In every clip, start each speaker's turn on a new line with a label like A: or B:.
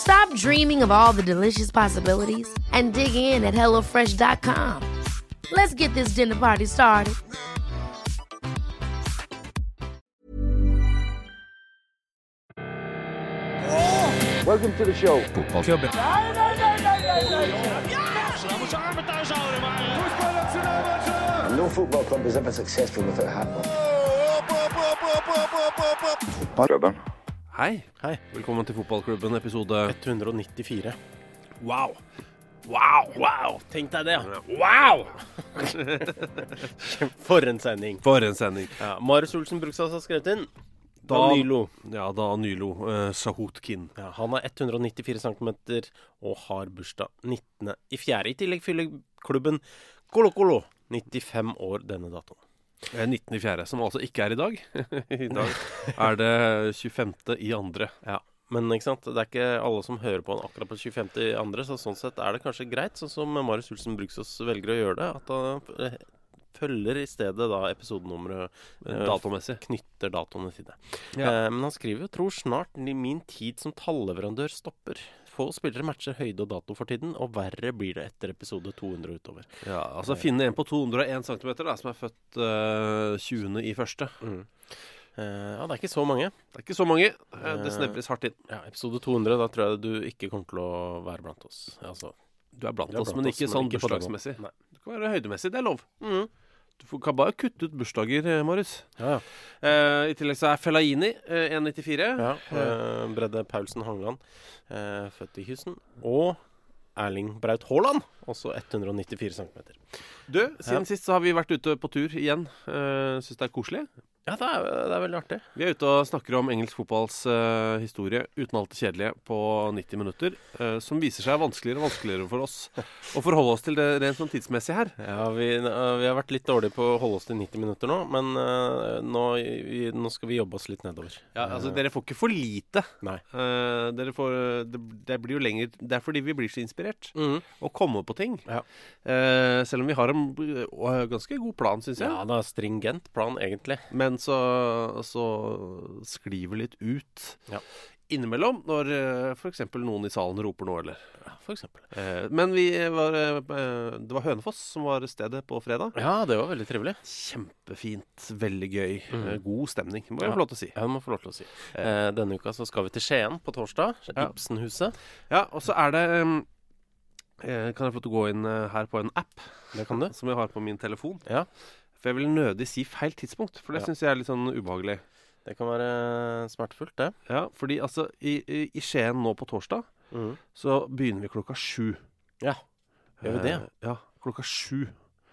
A: Stop dreaming of all the delicious possibilities and dig in at HelloFresh.com. Let's get this dinner party started.
B: Welcome to the show.
C: Fotballklubben.
B: No football club is ever successful without a hat on.
D: Hei. Hei. Velkommen til Fotballklubben episode
C: 194.
D: Wow.
C: Wow! wow. Tenk deg det. Wow! For en sending.
D: For en sending.
C: Ja, Marius Olsen Bruksas har skrevet inn.
D: Da-
C: Danilo.
D: Ja, Danilo uh, Sahutkin.
C: Ja, han er 194 cm og har bursdag 19. i tillegg fyller klubben Colo Colo 95 år denne datoen.
D: Eh, 19 i fjerde, som altså ikke er i dag. I dag er det 25. i andre.
C: Ja, Men ikke sant? det er ikke alle som hører på han akkurat på 25. i andre, så sånn sett er det kanskje greit, sånn som Marius Hulsen Bruksås velger å gjøre det, at han eh, følger i stedet da episodenummeret eh,
D: Datomessig.
C: Knytter datoene det.
D: Ja.
C: Eh, men han skriver jo 'Tror snart min tid som tallleverandør stopper'. Få spillere matcher høyde og dato for tiden, og verre blir det etter episode 200 utover.
D: Ja, altså finne en på 201 cm da, som er født uh, 20. i første.
C: Eh, ja, det er ikke så mange.
D: Det er ikke så mange. Eh,
C: Eh,
D: det snevres hardt inn.
C: Ja, Episode 200, da tror jeg du ikke kommer til å være blant oss. Altså,
D: Du er blant
C: Du er
D: oss, men
C: oss,
D: ikke sånn bursdagsmessig. Du kan være høydemessig. Det er lov. Du kan bare kutte ut bursdager, eh, Marius.
C: ja, ja.
D: Eh, I tillegg så er Fellaini eh, 1,94.
C: Ja, eh, Bredde Paulsen Hangeland, eh, født i Houston. Og Erling Braut Haaland, også 194 cm.
D: Du, siden sist så har vi vært ute på tur igjen. Uh, Syns det er koselig.
C: Ja, det er, det er veldig artig.
D: Vi er ute og snakker om engelsk fotballs uh, historie uten alt det kjedelige på 90 minutter. Uh, som viser seg vanskeligere og vanskeligere for oss å forholde oss til det rent sånn tidsmessig her.
C: Ja, vi, uh, vi har vært litt dårlige på å holde oss til 90 minutter nå, men nå, vi, nå skal vi jobbe oss litt nedover.
D: Ja, altså Dere får ikke for lite.
C: Nei.
D: Eh, dere får, det, det blir jo lenger Det er fordi vi blir så inspirert
C: mm.
D: og kommer på ting.
C: Ja.
D: Eh, selv om vi har en ganske god plan, syns jeg.
C: Ja, det er stringent plan, egentlig.
D: Men så, så sklir vi litt ut
C: Ja.
D: innimellom når uh, f.eks. noen i salen roper noe, eller
C: Ja, for eksempel.
D: Eh, Men vi var eh, Det var Hønefoss som var stedet på fredag.
C: Ja, det var veldig trivelig.
D: Kjempefint. Veldig gøy. Eh, God stemning, må jeg
C: Ja.
D: få lov til å si.
C: Ja, må få lov til å si. Eh, denne uka så skal vi til Skien på torsdag. Ibsenhuset.
D: Ja, og så er det eh, Kan jeg få lov til å gå inn eh, her på en app
C: Det kan du.
D: som jeg har på min telefon?
C: Ja.
D: For jeg vil nødig si feil tidspunkt, for det
C: Ja.
D: syns jeg er litt sånn ubehagelig.
C: Det kan være smertefullt, det.
D: Ja, fordi altså, i, i, i Skien nå på torsdag så begynner vi klokka sju.
C: Ja. Gjør vi det?
D: Eh, ja, klokka sju.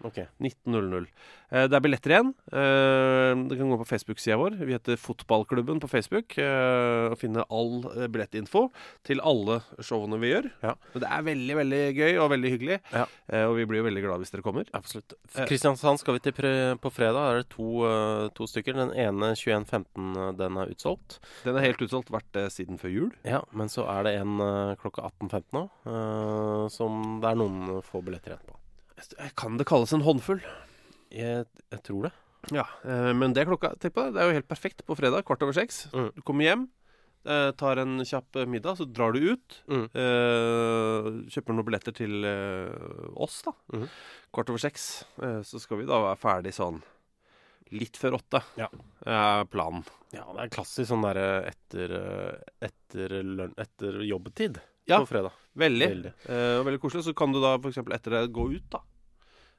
C: Ok.
D: 19.00. Eh, det er billetter igjen. Eh, det kan gå på Facebook-sida vår. Vi heter Fotballklubben på Facebook. Eh, og finne all billettinfo til alle showene vi gjør.
C: Ja.
D: Men det er veldig veldig gøy og veldig hyggelig.
C: Ja.
D: Eh, og vi blir jo veldig glad hvis dere kommer.
C: Absolutt. Kristiansand skal vi til på fredag. Da er det to, to stykker. Den ene 21.15, eh, den er utsolgt.
D: Den er helt utsolgt, vært det siden før jul.
C: Ja, men så er det en klokka 18.15 nå, som det er noen få billetter igjen på.
D: Kan det kalles en håndfull?
C: Jeg, jeg tror det.
D: Ja, eh, men det er klokka Tenk på det, det er jo helt perfekt på fredag, kvart over seks.
C: Mm.
D: Du kommer hjem, eh, tar en kjapp eh, middag, så drar du ut.
C: Mm.
D: eh, kjøper noen billetter til oss, da.
C: Mm.
D: Kvart over seks. så skal vi da være ferdig sånn litt før åtte.
C: Ja.
D: er planen.
C: Ja, det er klassisk sånn derre etter, etter, etter jobbetid
D: Ja.
C: på fredag.
D: Veldig.
C: Veldig.
D: Eh, veldig koselig. Så kan du da f.eks. etter det gå ut, da.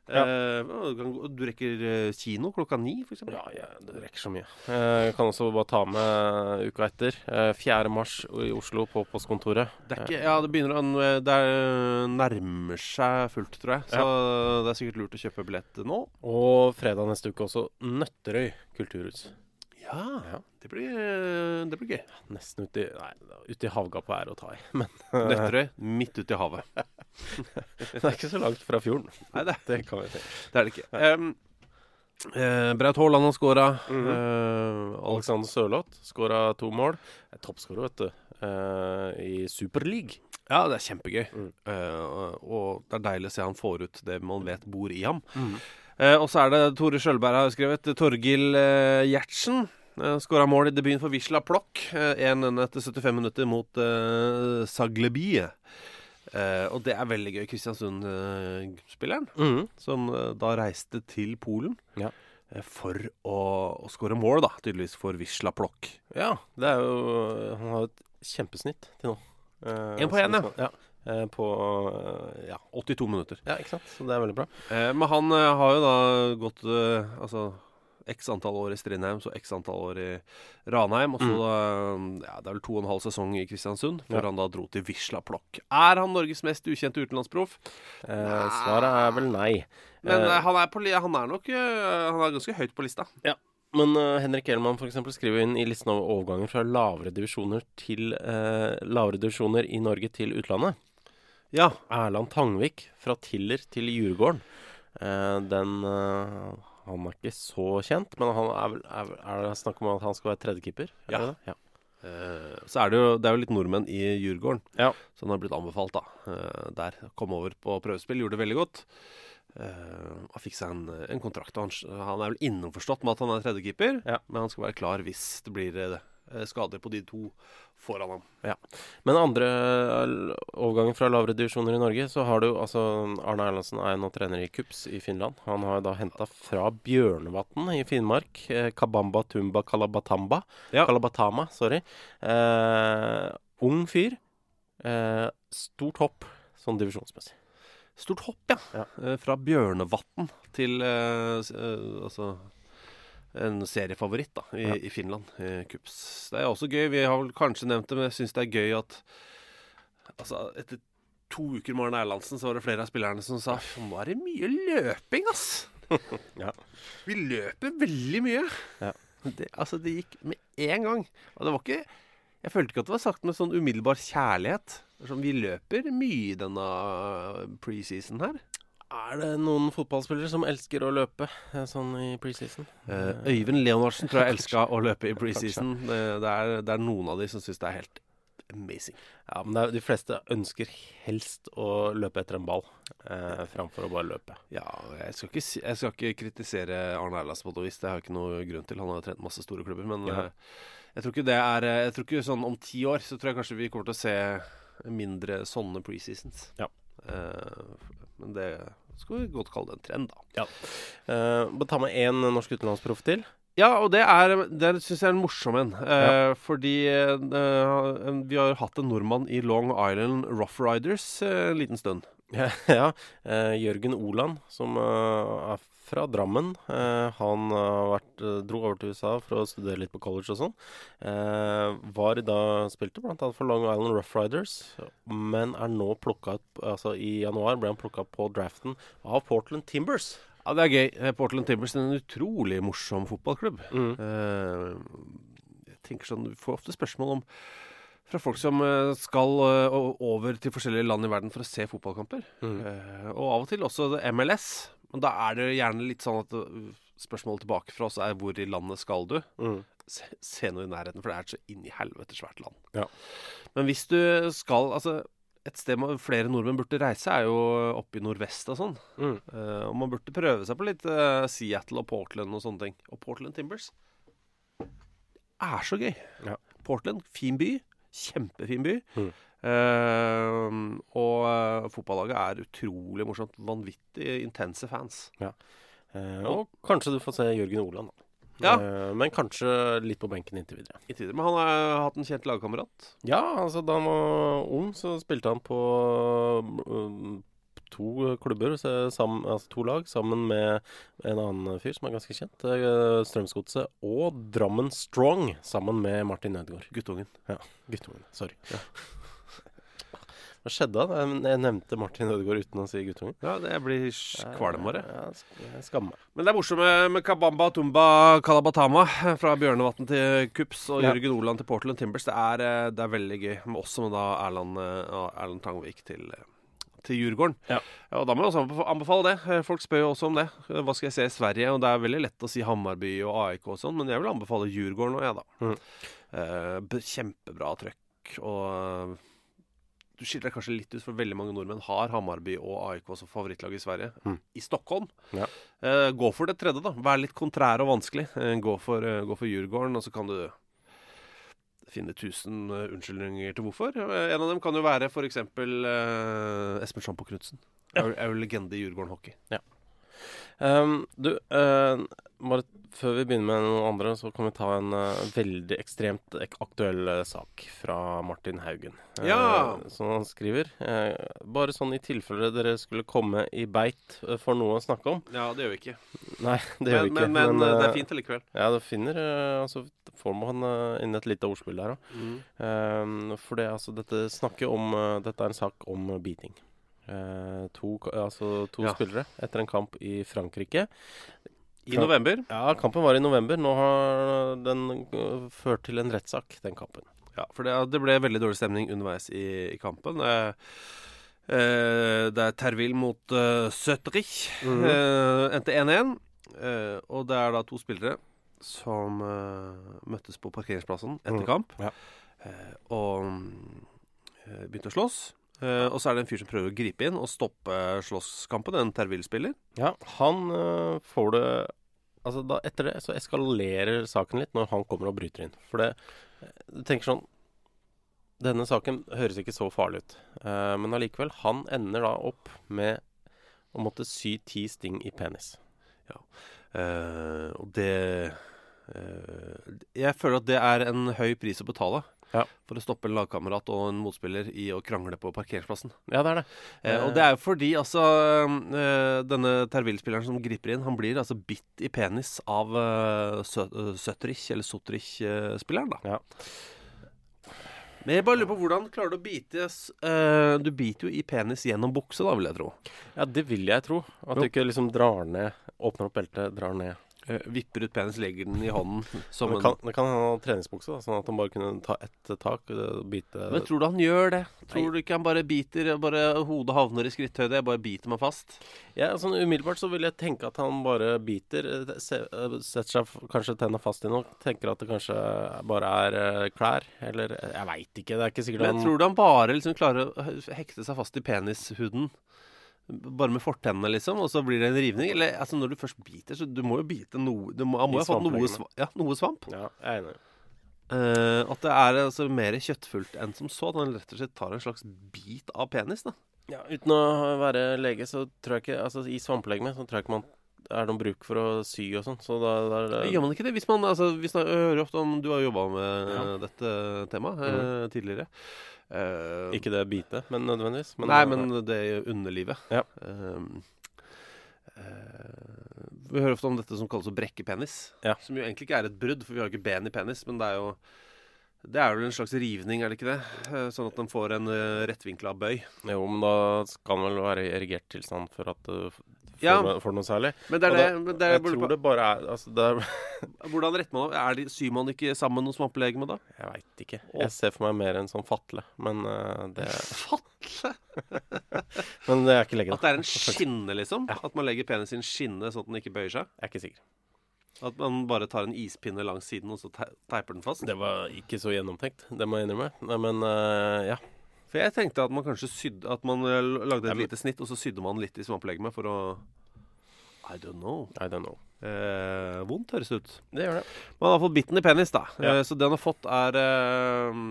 C: Ja.
D: Eh, du rekker eh, kino klokka ni, f.eks.
C: Ja, ja, det rekker så mye. Jeg kan også bare ta med uka etter. Eh, 4. mars i Oslo på postkontoret.
D: Det ikke, ja, det begynner å Det er, nærmer seg fullt, tror jeg. Så det er sikkert lurt å kjøpe billett nå.
C: Og fredag neste uke også Nøtterøy kulturhus.
D: Ja,
C: Ja.
D: det blir, eh, det blir gøy.
C: Nesten uti Nei, uti havgapet er å ta i. Men
D: Nøtterøy, midt uti i havet.
C: det er ikke så langt fra fjorden.
D: Nei, det,
C: Det kan vi si.
D: det er det ikke. Um, eh, Braut Haaland har skåra.
C: Mm
D: -hmm. Eh,
C: Alexander Sørloth skåra to mål. Er Toppskårer, vet du. eh, I Superleague.
D: Ja, det er kjempegøy.
C: Mm.
D: Eh, og det er deilig å se han får ut det man vet bor i ham.
C: Mm.
D: Eh, og så er det Tore Sjølberg har skrevet. Torgil uh, Gjertsen skåra mål i debuten for Wisla Plokk. Uh, 1-1 etter 75 minutter mot uh, Saglebi. Uh, og det er veldig gøy. Kristiansund-spilleren,
C: Mhm.
D: som uh, da reiste til Polen
C: Ja.
D: Uh, for å, å skåre mål, da, tydeligvis for Wisla Plokk.
C: Ja, det er jo Han har et kjempesnitt til nå. Én
D: En på en, ja.
C: ja. Eh, på eh, ja.
D: 82 minutter.
C: ja, ikke sant? Så det er veldig bra.
D: Eh, men han eh, har jo da gått eh, altså x antall år i Strindheim, så x antall år i Ranheim. Og så
C: Mm.
D: ja, det er vel to og en halv sesong i Kristiansund, før
C: Ja.
D: han da dro til Wisla Plock. Er han Norges mest ukjente utenlandsproff?
C: Eh, svaret er vel nei.
D: Men
C: Eh,
D: eh, han, er på, han er nok eh, Han er ganske høyt på lista. Ja.
C: Men uh, Henrik Elman for eksempel, skriver inn i listen over overganger fra lavere divisjoner til uh, lavere divisjoner i Norge til utlandet.
D: Ja.
C: Erland Tangvik fra Tiller til Djurgården. Uh, den eh, Han er ikke så kjent, men han er er, er det snakk om at han skal være tredjekeeper? Er
D: Ja.
C: det det? ja.
D: Uh, så er det jo det er jo litt nordmenn i Djurgården
C: Ja.
D: som har blitt anbefalt da uh, der. Kom over på prøvespill, gjorde det veldig godt. Uh, han fikk seg en, en kontrakt. og Han, han er vel innforstått med at han er tredjekeeper,
C: Ja.
D: men han skal være klar hvis det blir eh, skader på de to foran ham. Ja.
C: Men andre overgangen fra lavere divisjoner i Norge, så har du altså Arne Erlandsen er nå trener i KUPS i Finland. Han har da henta fra Bjørnevatn i Finnmark. Eh, Kabamba Tumba Kalabatamba.
D: Ja.
C: Kalabatama, sorry. Eh, ung fyr. Eh, stort hopp sånn divisjonsmessig.
D: Stort hopp, ja.
C: Ja.
D: Eh, fra Bjørnevatn til eh, eh, altså en seriefavoritt da, i,
C: Ja.
D: i Finland, i Kups. Det er også gøy. Vi har vel kanskje nevnt det, men jeg syns det er gøy at altså, etter to uker med Arne Erlandsen, så var det flere av spillerne som sa Nå er det mye løping, ass.
C: Ja.
D: Vi løper veldig mye.
C: Ja.
D: Det, altså, det gikk med en gang. Og det var ikke Jeg følte ikke at det var sagt med sånn umiddelbar kjærlighet. Sånn, vi løper mye i denne preseason her.
C: Er det noen fotballspillere som elsker å løpe eh, sånn i preseason?
D: Uh, Øyvind Leonardsen tror jeg elska å løpe i preseason. Det, det, er, det er noen av de som syns det er helt amazing.
C: Ja, men er, de fleste ønsker helst å løpe etter en ball eh, framfor å bare løpe.
D: Ja, jeg skal ikke, jeg skal ikke kritisere Arne Erlandsen på noe vis. Det har jeg ikke noe grunn til. Han har trent masse store klubber. Men
C: Ja.
D: eh, jeg tror ikke det er Jeg tror ikke sånn om ti år så tror jeg kanskje vi kommer til å se mindre sånne preseasons.
C: Ja.
D: Eh, men det skal vi godt kalle det en trend, da.
C: Eh, bare ta med én norsk utenlandsproff til.
D: Ja, og det er Det syns jeg er en morsom en. Eh, Fordi eh, vi har hatt en nordmann i Long Island Rough Riders eh, en liten stund.
C: Ja, ja. Eh, Jørgen Oland, som eh, er fra Drammen. Eh, han har vært, eh, dro over til USA for å studere litt på college og sånn. Eh, var da Spilte blant annet for Long Island Rough Riders, men er nå plukka opp Altså i januar ble han plukka opp på draften av Portland Timbers.
D: Ja, det er gøy. Portland Timbers er en utrolig morsom fotballklubb.
C: Mm.
D: Eh, jeg tenker sånn, Vi får ofte spørsmål om fra folk som skal over til forskjellige land i verden for å se fotballkamper.
C: Mm.
D: Og av og til også MLS. Men da er det gjerne litt sånn at uh, spørsmålet tilbake fra oss er hvor i landet skal du?
C: Mm.
D: Se, se noe i nærheten, for det er et så inn i helvete svært land.
C: Ja.
D: Men hvis du skal Altså, et sted man, flere nordmenn burde reise, er jo oppe i nordvest og sånn.
C: Mm.
D: Uh, og man burde prøve seg på litt uh, Seattle og Portland og sånne ting. Og Portland Timbers er så gøy.
C: Ja.
D: Portland, fin by. Kjempefin by.
C: Mm.
D: Eh, og eh, fotballaget er utrolig morsomt. Vanvittig intense fans.
C: Eh, og kanskje du får se Jørgen Oland, da.
D: Ja.
C: Uh, men kanskje litt på benken inntil videre.
D: Inntil videre Men han har hatt en kjent lagkamerat.
C: Ja, altså da han var ung, så spilte han på uh, to klubber, så sam, altså to lag, sammen med en annen fyr som er ganske kjent. Strømsgodset og Drammen Strong sammen med Martin Ødegaard.
D: Guttungen.
C: Guttungen. Sorry. Hva skjedde da? Jeg- nevnte Martin Ødegaard uten å si guttungen.
D: Ja, det blir kvalm av
C: Ja, sk- skammer meg.
D: Men det er morsomt med, Kabamba Tumba Kalabatama fra Bjørnevatn til Kups og
C: Ja.
D: Jørgen Oland til Portland Timbers. Det er, eh, det er veldig gøy. Men også med da Erland, eh, Erland Tangvik til, eh, til Djurgården.
C: Ja.
D: og da må jeg også anbefale det. Folk spør jo også om det. Hva skal jeg se i Sverige? Og det er veldig lett å si Hammarby og AIK og sånn, men jeg vil anbefale Djurgården òg, jeg, da.
C: Mm.
D: Eh, kjempebra trøkk. Og du skiller deg kanskje litt ut, for veldig mange nordmenn har Hammarby og AIK som favorittlag i Sverige.
C: Mm.
D: I Stockholm.
C: Ja.
D: Uh, gå for det tredje, da. Vær litt kontrær og vanskelig. Uh, gå, for, uh, gå for Djurgården, og så kan du finne tusen eh, unnskyldninger til hvorfor. En av dem kan jo være f.eks. Uh, Espen Sjampo Knutsen. Er, jo- er jo legende i Djurgården hockey.
C: Um, du, bare før vi begynner med noen andre, så kan vi ta en uh, veldig ekstremt ek aktuell uh, sak fra Martin Haugen. Ja!
D: Ja.
C: som han skriver. eh, bare sånn i tilfelle dere skulle komme i beit eh, for noe å snakke om.
D: Ja, det gjør vi ikke.
C: Nei, det gjør vi
D: men,
C: ikke.
D: men, men
C: eh,
D: det er fint allikevel.
C: Ja, det finner eh, Altså får man eh, inn et lite ordspill der òg.
D: Mm.
C: for det, altså, dette snakker om eh, Dette er en sak om eh, beating. Eh, to altså, to
D: Ja.
C: spillere etter en kamp i Frankrike.
D: I november.
C: Ja, kampen var i november. Nå har den øh, ført til en rettssak, den kampen.
D: Ja, for det, det ble veldig dårlig stemning underveis i, i kampen. Eh, eh, det er Tervil mot uh, Søtrich.
C: Mhm.
D: Eh, endte 1-1. Eh, og det er da to spillere som eh, møttes på parkeringsplassen etter
C: mm.
D: kamp.
C: Ja.
D: Eh, og eh, begynte å slåss. Eh, og så er det en fyr som prøver å gripe inn og stoppe slåsskampen. En Tervil-spiller.
C: Ja, han øh, får det Altså, da, etter det så eskalerer saken litt når han kommer og bryter inn. For det Du tenker sånn Denne saken høres ikke så farlig ut. Eh, men allikevel, han ender da opp med å måtte sy ti sting i penis.
D: Eh, og det eh, Jeg føler at det er en høy pris å betale
C: Ja.
D: for å stoppe en lagkamerat og en motspiller i å krangle på parkeringsplassen.
C: Ja, det er det.
D: Eh, og det er jo fordi altså eh, Denne Tervil-spilleren som griper inn, han blir altså bitt i penis av uh, Søtrich, eller Sotrich-spilleren, da.
C: Ja.
D: Men jeg bare lurer på hvordan klarer du å bite eh, Du biter jo i penis gjennom bukse, da, vil jeg tro.
C: Ja, det vil jeg tro. At du ikke liksom drar ned Åpner opp beltet, drar ned.
D: Eh, vipper ut penis, legger den i hånden som
C: Det
D: en
C: kan, hende han ha treningsbukse, da, sånn at han bare kunne ta ett tak og bite
D: Men tror du han gjør det? Tror du ikke han bare biter bare hodet havner i skritthøyde? Jeg bare biter meg fast?
C: Ja, sånn Umiddelbart så vil jeg tenke at han bare biter, eh, se, eh, setter seg kanskje tenna fast i noe, tenker at det kanskje bare er klær, eller Jeg veit ikke, det er ikke sikkert
D: Men
C: han
D: tror du han bare liksom klarer å hekte seg fast i penishuden? Bare med fortennene, liksom, og så blir det en rivning? Eller altså, når du først biter, så du må jo bite noe du må, Han må jo ha fått noe, sva, ja, noe svamp.
C: Ja, jeg er enig.
D: Uh, at det er altså mer kjøttfullt enn som så. At han rett og slett tar en slags bit av penis. da
C: Ja, uten å være lege, så tror jeg ikke Altså, i svamplegemet så tror jeg ikke man er noen bruk for å sy og sånn, så da, da da
D: Gjør man ikke det? Hvis man, altså, hvis man, hører ofte om Du har jobba med
C: Ja.
D: dette temaet eh, tidligere. Eh,
C: Ikke det bite, men nødvendigvis. Men,
D: Nei, men det er underlivet.
C: Ja.
D: Uh, uh, vi hører ofte om dette som kalles å brekke penis.
C: Ja.
D: Som jo egentlig ikke er et brudd, for vi har jo ikke ben i penis. Men det er jo Det er vel en slags rivning, er det ikke det? Sånn at den får en uh, rettvinkla bøy.
C: Jo, men da skal den vel være i erigert tilstand for at
D: Ja.
C: noe, for, noe særlig.
D: Men det er det,
C: da-
D: men det er,
C: Jeg tror det bare er Altså, det er
D: Hvordan retter man opp? Er de, syr man ikke sammen noe svampelegeme da?
C: Jeg veit ikke. Jeg ser for meg mer en sånn fatle, men uh, det
D: Fatle!
C: Men det er ikke lege,
D: At det er en skinne, liksom? At man legger penis i en skinne sånn at den ikke bøyer seg?
C: Jeg er ikke sikker.
D: At man bare tar en ispinne langs siden, og så teiper den fast?
C: Det var ikke så gjennomtenkt, det må jeg innrømme. Men uh, ja.
D: For jeg tenkte at man kanskje sydde At man eh, lagde et lite snitt, og så sydde man litt i svampelegemet for å I don't know.
C: I don't know.
D: Eh, vondt høres det ut.
C: Det gjør det.
D: Man har fått bitten i penis, da.
C: Ja.
D: Eh, så det han har fått, er eh,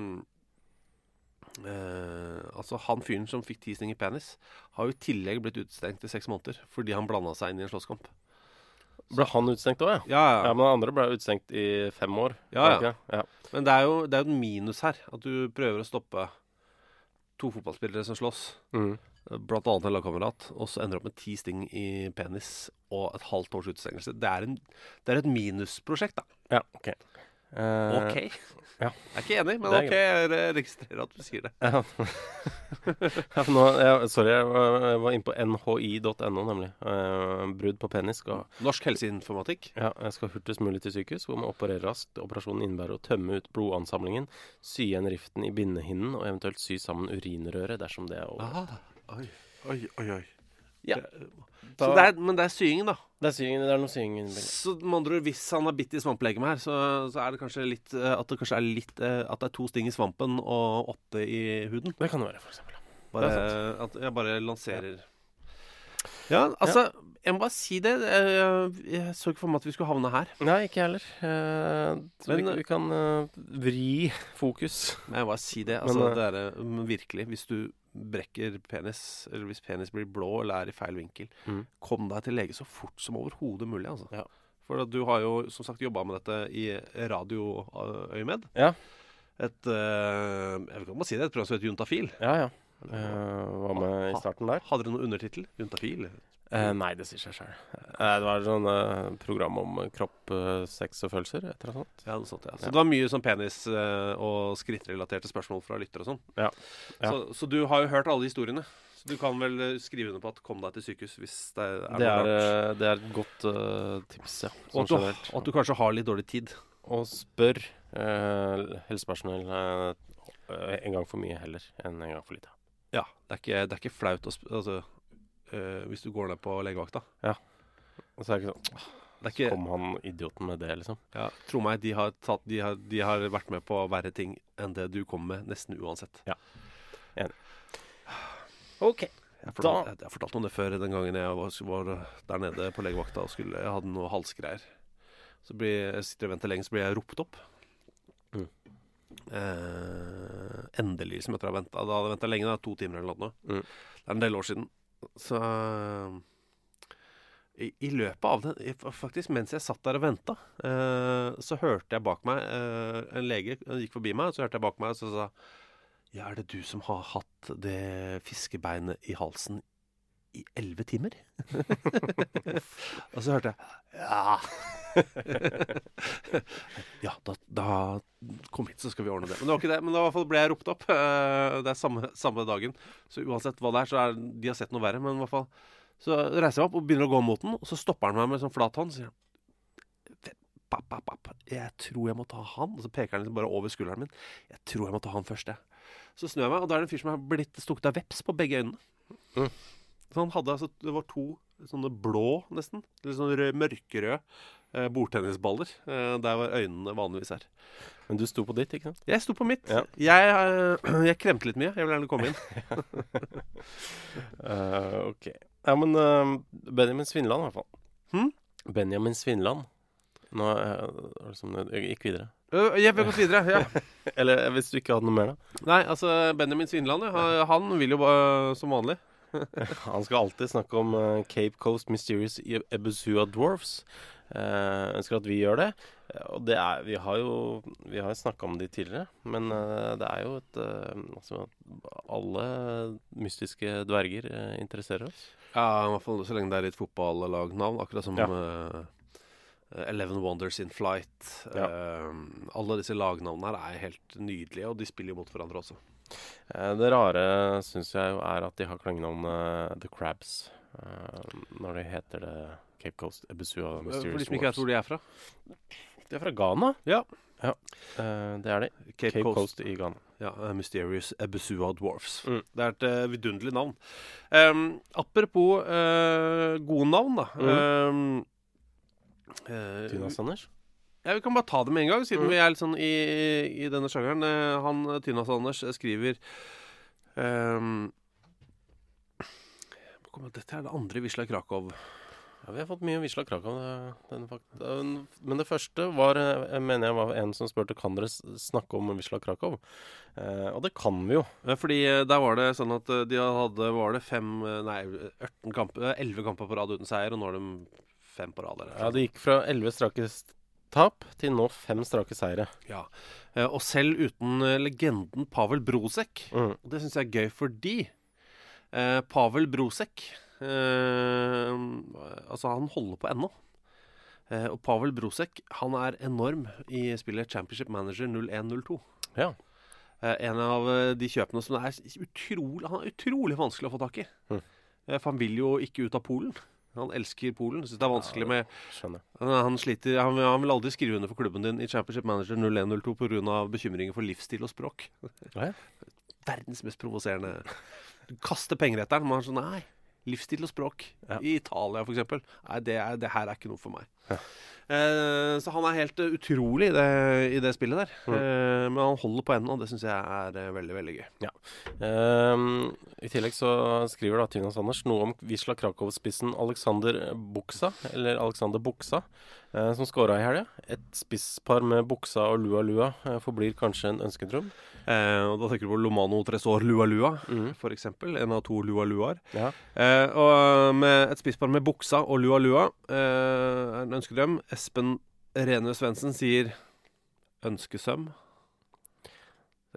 D: eh, Altså, han fyren som fikk ti sting i penis, har jo i tillegg blitt utestengt i seks måneder fordi han blanda seg inn i en slåsskamp.
C: Ble han utestengt òg, ja?
D: Ja,
C: Ja,
D: ja.
C: men andre ble utestengt i fem år.
D: Ja, ja. Men det er jo det er en minus her. At du prøver å stoppe to fotballspillere som slåss.
C: Mm.
D: blant annet en lagkamerat, og så ender opp med ti sting i penis og et halvt års utestengelse. Det er, en, det er et minusprosjekt, da.
C: Ja, OK. Eh,
D: OK.
C: ja.
D: Jeg er ikke enig, men
C: er
D: OK, jeg re- registrerer at du sier det.
C: Ja. ja, nå, jeg, sorry, jeg var, jeg var inne på nhi.no, nemlig. Eh, brudd på penis skal
D: Norsk helseinformatikk.
C: Ja, jeg skal hurtigst mulig til sykehus, hvor man opererer raskt. Operasjonen innebærer å tømme ut blodansamlingen, sy igjen riften i bindehinnen og eventuelt sy sammen urinrøret dersom det er over.
D: Aha. oi, oi, oi. oi.
C: Ja. Da-
D: Så det er, men det er syingen, da.
C: Det er syingen, det er noe sying.
D: Så med andre hvis han har bitt i svampelegemet her, så, så er det kanskje litt eh, At det kanskje er litt eh, At det er to sting i svampen og åtte i huden.
C: Det kan det være, for eksempel.
D: Bare,
C: er
D: at jeg bare lanserer Ja, altså Jeg må bare si det. Jeg, jeg så ikke for meg at vi skulle havne her.
C: Nei, ikke jeg heller. Eh, så
D: Men,
C: vi, vi kan vri fokus.
D: Men jeg må bare si det. Altså,
C: Men,
D: det er, virkelig, hvis du brekker penis, eller hvis penis blir blå eller er i feil vinkel,
C: Mm.
D: kom deg til lege så fort som overhodet mulig. Altså.
C: Ja.
D: For du har jo som sagt jobba med dette i radioøyemed.
C: Ja.
D: Et eh, Jeg vet ikke om man si det, et program som heter Juntafil.
C: Ja, ja. Eh, var med i starten der.
D: Hadde dere noen undertittel? Juntafil?
C: Eh, nei, det sier seg sjøl. det var sånn eh, program om kropp, eh, sex og følelser. Et eller annet.
D: Ja, noe sånt, ja. Så
C: Ja.
D: det var mye sånn penis- eh, og skrittrelaterte spørsmål fra lyttere og sånn.
C: Ja. Ja.
D: Så, så du har jo hørt alle historiene. Så du kan vel eh, skrive under på at 'kom deg til sykehus' hvis det er,
C: Det er,
D: rart.
C: eh, det er et godt uh, tips, ja.
D: Og at, du, og at du kanskje har litt dårlig tid.
C: Og spør eh, helsepersonell eh, en gang for mye heller enn en gang for lite.
D: Ja, Det er ikke, det er ikke flaut å sp altså, øh, hvis du går ned på legevakta.
C: Og så er det ikke sånn
D: Det er ikke,
C: Kom han idioten med det, liksom?
D: ja, Tro meg, de har, tatt, de, har, de har vært med på verre ting enn det du kommer med, nesten uansett.
C: Ja OK.
D: Jeg fortalte, jeg, jeg fortalte om det før den gangen jeg var, var der nede på legevakta og skulle, jeg hadde noe halsgreier. Så blir, jeg sitter og venter lenge, så blir jeg ropt opp. Eh, endelig, som jeg tror jeg venta. Da hadde jeg venta lenge, da, to timer eller noe.
C: Mm.
D: Det er en del år siden. Så i, i løpet av det, faktisk mens jeg satt der og venta, eh, så hørte jeg bak meg eh, en lege gikk forbi meg, så hørte jeg bak meg og så sa ja, er det du som har hatt det fiskebeinet i halsen i elleve timer? og så hørte jeg Ja. ja, da, da Kom hit, så skal vi ordne det. Men det var ikke det. Men i hvert fall ble jeg ropt opp. Eh, Det er samme, samme dagen. Så uansett hva det er, så er de har sett noe verre. Men i hvert fall Så reiser jeg meg opp og begynner å gå mot den, og så stopper han meg med sånn flat hånd. Så sier han papp, papp. Jeg tror jeg må ta han. Og så peker han liksom bare over skulderen min. Jeg tror jeg må ta han først, jeg. Så snur jeg meg, og da er det en fyr som har blitt stukket av veps på begge øynene.
C: Mm.
D: Så han hadde altså Det var to sånne blå, nesten. Eller sånn rød, mørkerøde eh, bordtennisballer. Eh, der hvor øynene vanligvis er.
C: Men du sto på ditt, ikke sant?
D: Jeg sto på mitt.
C: Ja.
D: Jeg, eh, jeg kremte litt mye. Jeg vil gjerne komme inn.
C: uh, ok. Ja, men uh, Benjamin Svinland, i hvert fall.
D: Hmm?
C: Benjamin Svinland. Nå uh, liksom, jeg gikk videre.
D: Uh, Jeg vil gå videre. ja
C: Eller eh, hvis du ikke hadde noe mer, da?
D: Nei, altså Benjamin Svinland, han, vil jo som vanlig.
C: Han skal alltid snakke om eh, Cape Coast Mysterious E- Ebusua Dwarfs. Uh, ønsker at vi gjør det. Eh, Og det er Vi har jo Vi har snakka om de tidligere, men uh, det er jo et uh, Altså, alle mystiske dverger interesserer oss.
D: Ja, i hvert fall så lenge det er et fotballagnavn. Akkurat som
C: Ja.
D: Eleven Wonders in Flight. Eh, alle disse lagnavnene her er helt nydelige, og de spiller jo mot hverandre også.
C: Eh, Det rare syns jeg jo er at de har klangenavnet The Crabs. eh, når de heter det Cape Coast Ebusua
D: For
C: Mysterious
D: de som ikke vet hvor de er fra.
C: De er fra Ghana.
D: Ja.
C: Ja, eh, det er de.
D: Cape,
C: Cape
D: Coast.
C: Coast i Ghana.
D: Ja, eh, Mysterious Ebesua Dwarfs.
C: Mm.
D: Det er et uh, vidunderlig navn. Um, apropos uh, gode navn, da. Um, uh,
C: Tina Sanders.
D: Ja, Vi kan bare ta det med en gang, siden
C: Mm.
D: vi er litt sånn i, i denne sjangeren. Eh, Han Tynas Anders, eh, skriver um, Dette er det andre Visla Krakow.
C: Ja, vi har fått mye Visla Krakow. men det første var, eh, jeg mener jeg var en som spurte kan dere snakke om Visla Krakow. Eh, og det kan vi jo.
D: Eh, Fordi eh, der var det sånn at eh, de hadde Var det fem eh, Nei, 18 kamper, eh, 11 kamper på rad uten seier, og nå er de fem på rad.
C: Ja, Det gikk fra elleve strake s- tap til nå fem strake seire.
D: Ja. Eh, Og selv uten eh, legenden Pavel Brosek.
C: Mm.
D: Det syns jeg er gøy fordi Eh, Pavel Brosek. Eh, altså, han holder på ennå. Eh, og Pavel Brosek han er enorm i spillet Championship Manager 0102.
C: Ja.
D: En av de kjøpene som er utrolig, han er utrolig vanskelig å få tak i. Eh, for han vil jo ikke ut av Polen. Han elsker Polen. Syns det er vanskelig med
C: Skjønner.
D: han, sliter han, han vil aldri skrive under for klubben din i Championship Manager 0102 pga. bekymringer for livsstil og språk.
C: Ja.
D: Verdens mest provoserende Du kaster penger etter den, men han er sånn Nei, livsstil og språk.
C: Ja.
D: I Italia, eksempel. Nei, det, er, det her er ikke noe for meg. Eh, så han er helt eh, utrolig i det, i det spillet der.
C: Mm.
D: Eh, men han holder på ennå, og det syns jeg er eh, veldig, veldig gøy.
C: Ehm, I tillegg så skriver da Tynas Anders noe om Wisla Krakow-spissen Alexander Buksa, eller Alexander Buksa, eh, som skåra i helga. Et spisspar med Buksa og Lua Lua eh, forblir kanskje en ønskedrøm.
D: Eh, og da tenker du på Lomano Tresor Lua Lua, mm. eksempel. En av to Lua Luaer.
C: Ja.
D: Eh, og med et spisspar med buksa og lua lua eh, en ønskedrøm. Espen Rene Svendsen sier ønskesøm.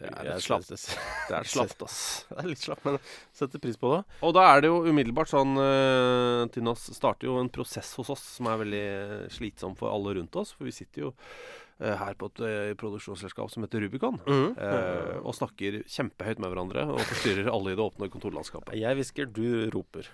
D: Det er litt slapt. Det er slapt, ass.
C: Det er litt slapt, men setter pris på det.
D: Og da er det jo umiddelbart sånn uh, Tinas starter jo en prosess hos oss som er veldig slitsom for alle rundt oss. For vi sitter jo eh, her på et eh, produksjonsselskap som heter Rubicon.
C: mm.
D: eh, og snakker kjempehøyt med hverandre og forstyrrer alle i det åpne kontorlandskapet.
C: Jeg hvisker, du roper.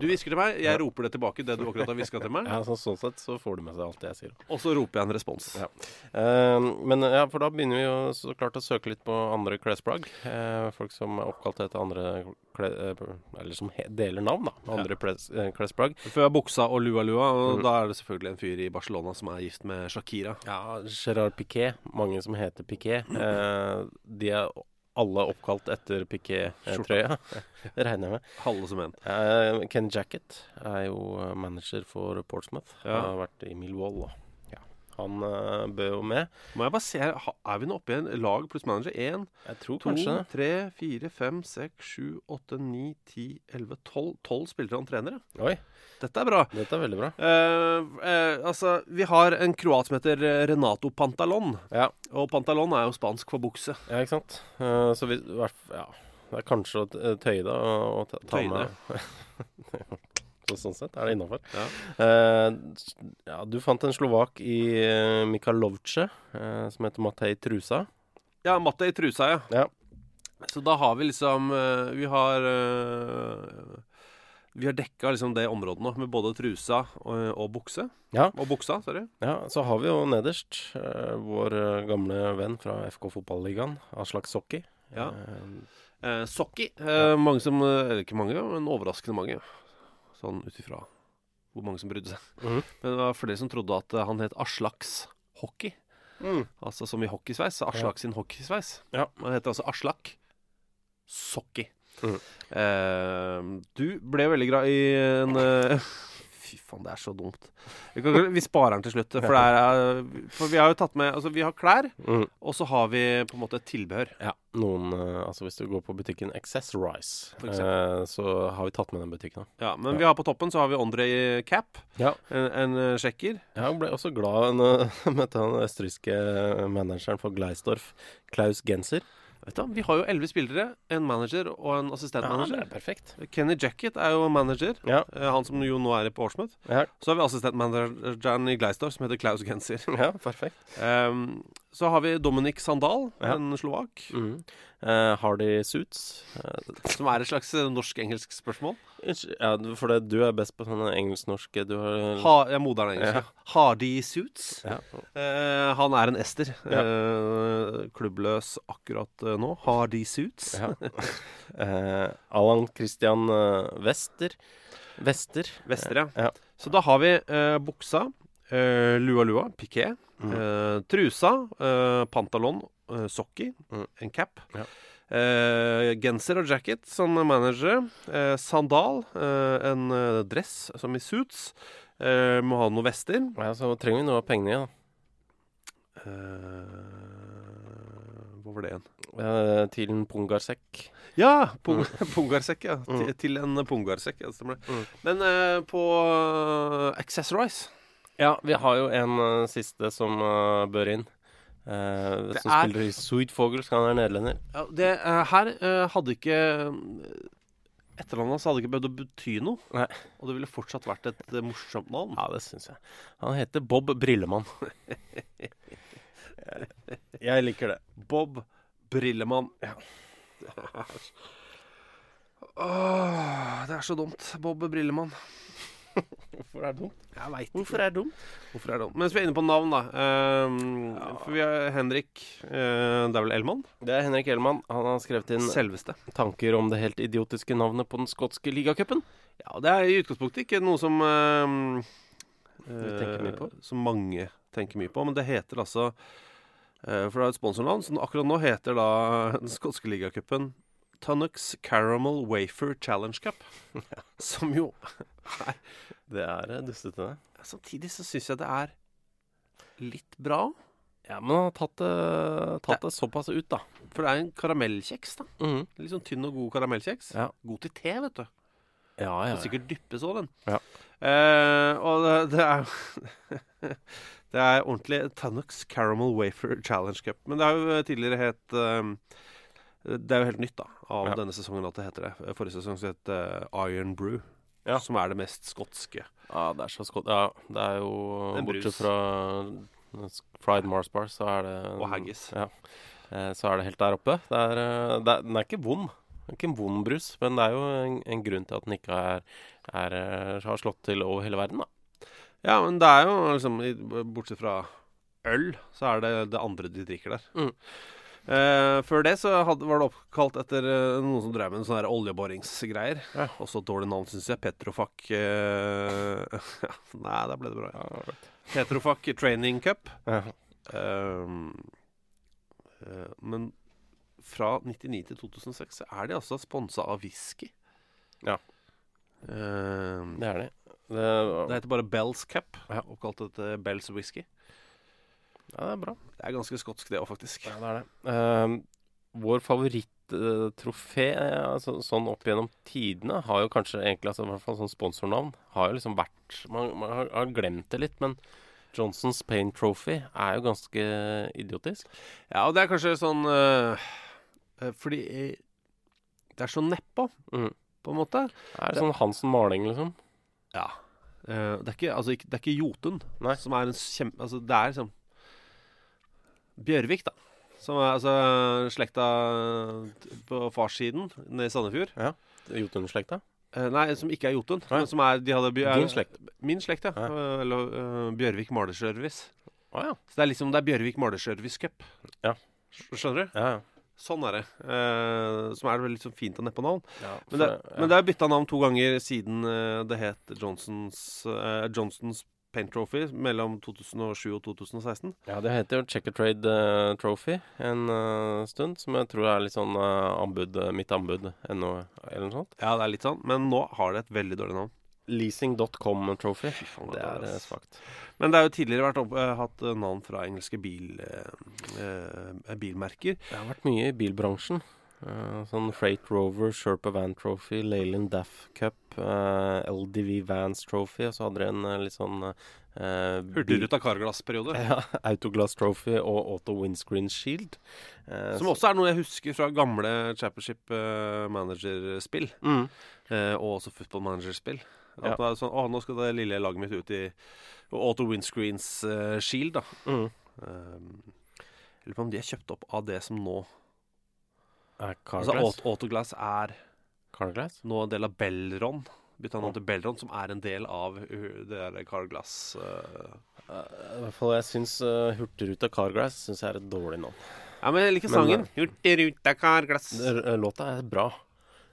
D: Du hvisker til meg, jeg roper det tilbake, det du akkurat har hviska til meg.
C: Ja, så, sånn sett så får du med seg alt det jeg sier.
D: Og så roper jeg en respons.
C: Ja. Eh, men ja, for da begynner vi jo så klart å søke litt på andre klesplagg. Eh, folk som er oppkalt etter andre eh, Eller som deler navn, da. med Andre ples, eh, klesplagg.
D: Før buksa og lua lua, og
C: Mm.
D: da er det selvfølgelig en fyr i Barcelona som er gift med Shakira.
C: Ja, Gerard Piquet. Mange som heter Piquet. Eh, de er alle oppkalt etter Piquet-trøya, regner jeg med.
D: Halve som en.
C: Eh, Ken Jacket er jo eh, manager for Portsmouth.
D: Ja.
C: Har vært i Millwall. Og, ja. Han uh, bør jo med.
D: Må jeg bare se er vi nå oppe i en lag pluss manager? Én, to,
C: kanskje
D: tre, fire, fem, seks, sju, åtte, ni, ti, elleve, tolv. Tolv spillere han trener, ja.
C: Oi,
D: Dette er bra.
C: dette er veldig bra.
D: Uh, uh, altså, vi har en kroat som heter Renato Pantalon.
C: Ja,
D: Og Pantalon er jo spansk for bukse.
C: ja ikke sant. Så vi Ja. Det er kanskje å tøye det og, og ta, ta
D: Tøye
C: med Så sånn sett er det innafor.
D: Ja.
C: ja, du fant en slovak i uh, Mikalovce uh, som heter Matej Trusa.
D: Ja, Matej trusa, ja.
C: Ja.
D: Så da har vi liksom eh, Vi har eh, Vi har dekka liksom det området nå, med både trusa og, og bukse.
C: Ja.
D: Og buksa, sorry.
C: Ja, så har vi jo nederst eh, vår eh, gamle venn fra FK Fotballigaen, Aslak Sokki.
D: Ja.
C: Eh,
D: Eh, Sokki. Eh, mange som eh, Eller ikke mange, men overraskende mange. Sånn ut ifra hvor mange som brydde seg.
C: Mm.
D: Men det var flere som trodde at eh, han het Aslaks Hockey.
C: mm.
D: Altså som i hockeysveis. Aslak sin hockeysveis.
C: Ja.
D: Han heter altså Aslak Sokki.
C: Mm.
D: Eh, du ble veldig glad i en eh, Fy faen, det er så dumt. Vi, kan, vi sparer den til slutt. For, er, for vi har jo tatt med Altså, vi har klær,
C: Mm.
D: og så har vi på en måte et tilbehør.
C: Ja, noen eh, Altså hvis du går på butikken Accessorize, eh, så har vi tatt med den butikken.
D: Ja, men
C: Ja.
D: vi har på toppen så har vi Andrej Cap.
C: Ja.
D: En, en eh, sjekker.
C: Jeg ble også glad når jeg møtte den østerrikske manageren for Gleisdorf, Klaus Genser.
D: Vet du, Vi har jo elleve spillere, en manager og en assistentmanager.
C: Ja, det er perfekt.
D: Kenny Jacket er jo manager.
C: Ja.
D: eh, Han som jo nå er på Årsmøt.
C: Ja,
D: Så har vi assistentmanageren i Gleisdorf, som heter Klaus Genser.
C: ja perfekt.
D: um, så har vi Dominic Sandal, en slovak.
C: Mhm. Eh, Hardy Suits. Eh,
D: Som er et slags eh, norsk-engelsk spørsmål.
C: ja, for det, du er best på sånne engelsk-norske Du har
D: Ha, jeg er moderne engelsk.
C: Ja.
D: Hardy Suits.
C: ja.
D: Uh, han er en ester.
C: Ja.
D: Uh, klubbløs akkurat eh, nå. Hardy Suits.
C: ja. Eh, Allan Christian eh, Wester. Wester.
D: Vester, ja.
C: Ja.
D: Så da har vi eh, buksa, eh, lua lua, piké,
C: Mm.
D: Uh, trusa, uh, pantalon, uh, sokki,
C: Mm.
D: en cap.
C: Ja.
D: Genser og jacket som manager. Sandal, en dress som i suits. Må ha noen vester.
C: Ja, så trenger vi noe av pengene igjen.
D: Hva var det igjen?
C: Til en pungarsekk.
D: Ja! Pung pungarsekk, ja.
C: Mm.
D: Til, til en pungarsekk, ja, stemmer det.
C: Mm.
D: Men på uh, Accessorize
C: Ja, vi har jo en uh, siste som uh, bør inn.
D: Uh,
C: som
D: er-
C: spiller i Sweet Fogels, han er nederlender.
D: Ja, det, her hadde ikke etternavnet hans hadde ikke behøvd å bety noe.
C: Nei.
D: Og det ville fortsatt vært et morsomt navn.
C: Ja, det syns jeg. Han heter Bob Brillemann. jeg liker det.
D: Bob Brillemann. Ja. Åh, det er så dumt. Bob Brillemann.
C: Hvorfor er det dumt?
D: Jeg veit
C: Hvorfor er det dumt?
D: Hvorfor er det dumt? Mens vi er inne på navn, da. ehm, For vi har Henrik uh, Det er vel Elman?
C: Det er Henrik Elman. Han har skrevet inn
D: Selveste.
C: tanker om det helt idiotiske navnet på den skotske ligacupen.
D: Ja, det er i utgangspunktet ikke noe som uh,
C: Vi mye på.
D: eh, Som mange tenker mye på. Men det heter altså eh, For det er et sponsornavn, så akkurat nå heter da den skotske ligacupen Tunnux Caramel Wafer Challenge Cup. Som jo
C: Det er eh, dustete, det.
D: Samtidig så syns jeg det er litt bra.
C: Ja, men han har tatt, det- tatt det såpass ut, da.
D: For det er en karamellkjeks, da.
C: Mhm.
D: Litt sånn tynn og god karamellkjeks.
C: Ja.
D: God til te, vet du.
C: Ja,
D: ja,
C: ja.
D: sikkert dyppes òg, den.
C: Ja.
D: Eh, og det, det er Det er ordentlig Tunnocks Caramel Wafer Challenge Cup. Men det har jo tidligere het eh, Det er jo helt nytt, da, av
C: Ja.
D: denne sesongen at det heter det. Forrige sesong så het det Iron Brew.
C: Ja.
D: Som er det mest skotske.
C: ja, det er så skott... Ja, det er jo
D: En brus.
C: Bortsett fra fried Mars bar, så er det
D: Og haggis.
C: Ja. Eh, Så er det helt der oppe. Det er, eh, det er, den er ikke vond. Det er ikke en vond brus, men det er jo en, en grunn til at den ikke er, er, eh, har slått til over hele verden, da.
D: Ja, men det er jo liksom Bortsett fra øl, så er det det andre de drikker der.
C: Mm.
D: Eh, før det så hadde, var det oppkalt etter uh, noen som drev med sånne oljeboringsgreier.
C: Ja.
D: Også et dårlig navn, syns jeg. Petrofac uh, Nei, der ble det bra. Ja. Petrofac Training Cup.
C: Ja.
D: Eh, men fra 99 til 2006 så er de altså sponsa av whisky.
C: Ja. Det er det. Det,
D: det heter bare Bells Cup,
C: Ja.
D: oppkalt etter Bells Whisky.
C: Ja, det er bra.
D: Det er ganske skotsk, det òg, faktisk.
C: Ja, det er det. Uh, vår favoritttrofé altså, sånn opp gjennom tidene har jo kanskje egentlig altså, i hvert fall sånn sponsornavn har jo liksom vært Man, man har, har glemt det litt, men Johnsons Pain Trophy er jo ganske idiotisk.
D: Ja, og det er kanskje sånn øh, Fordi det er så nedpå,
C: mm.
D: på en måte.
C: Det er sånn Hansen Maling, liksom.
D: Ja. Det, er ikke, altså, ikke, det er ikke Jotun
C: Nei.
D: som er en kjempe... Altså, det er liksom Bjørvik, da. Som er altså slekta på farssiden nede i Sandefjord.
C: Jotun-slekta.
D: Eh, nei, som ikke er Jotun.
C: Ja.
D: Men som er, de hadde, bjør-
C: Din slekt.
D: Min slekt, ja.
C: Ja.
D: Eller uh, Bjørvik Malerservice.
C: Ah, ja.
D: Så det er liksom Det er Bjørvik Malerservice Cup.
C: Ja.
D: Skjønner du?
C: Ja, ja.
D: Sånn er det. Eh, som er veldig liksom fint og neppe navn.
C: ja
D: Men det,
C: ja.
D: men det er bytta navn to ganger siden eh, det het Johnsons, eh, Johnsons Paint Trophy mellom 2007 og 2016.
C: Ja, det heter jo Checker Trade eh, Trophy en uh, stund, som jeg tror er litt sånn uh, anbud, mitt anbud ennå, eller noe sånt.
D: Ja, det er litt sånn, men nå har det et veldig dårlig navn.
C: Leasing.com Trophy.
D: faen,
C: Det
D: er
C: svakt.
D: Men det har jo tidligere vært opp, hatt navn fra engelske bil, bilmerker.
C: Det har vært mye i bilbransjen. Eh, sånn Freight Rover, Sherpa Van Trophy, Leyland Daff Cup, uh, LDV Vans Trophy, og så hadde de en uh, litt sånn uh,
D: Hurtigruta Carglass-periode.
C: Ja, Autoglass Trophy og Auto Windscreen Shield. Eh,
D: Som også er noe jeg husker fra gamle Championship eh, Manager-spill.
C: mm,
D: Eh, og også Football Manager-spill.
C: Ja.
D: Det er sånn, å, nå skal det lille laget mitt ut i Auto Windscreens eh, Shield, da.
C: mm.
D: Um, jeg lurer på om de er kjøpt opp av det som nå
C: Er
D: Altså
C: Carglass?
D: Aut- Autoglass er
C: Carglass?
D: nå en del av Belron. Bytta navn til Belron, som er en del av uh, det der Carglass uh.
C: Eh, I hvert fall jeg syns uh, Hurtigruta Carglass synes jeg er et dårlig navn.
D: Ja, men jeg liker
C: Men,
D: uh, Hurtigruta Carglass.
C: Eh, Låta er bra,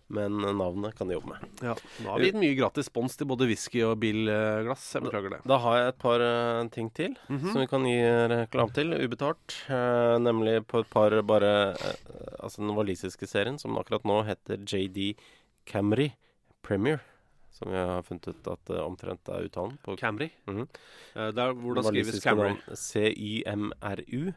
C: men navnet kan de jobbe med.
D: Ja, nå har vi gitt mye gratis spons til både whisky og bilglass. Jeg beklager det.
C: Da har jeg et par uh, ting til
D: Mhm.
C: som vi kan gi reklame til, ubetalt. Uh, nemlig på et par bare uh, Altså den walisiske serien, som akkurat nå heter JD Camry Premier. Som vi har funnet ut at det omtrent er uttalen på
D: Camry.
C: Mhm.
D: Eh, der, hvordan skrives Camry?
C: C-Y-M-R-U.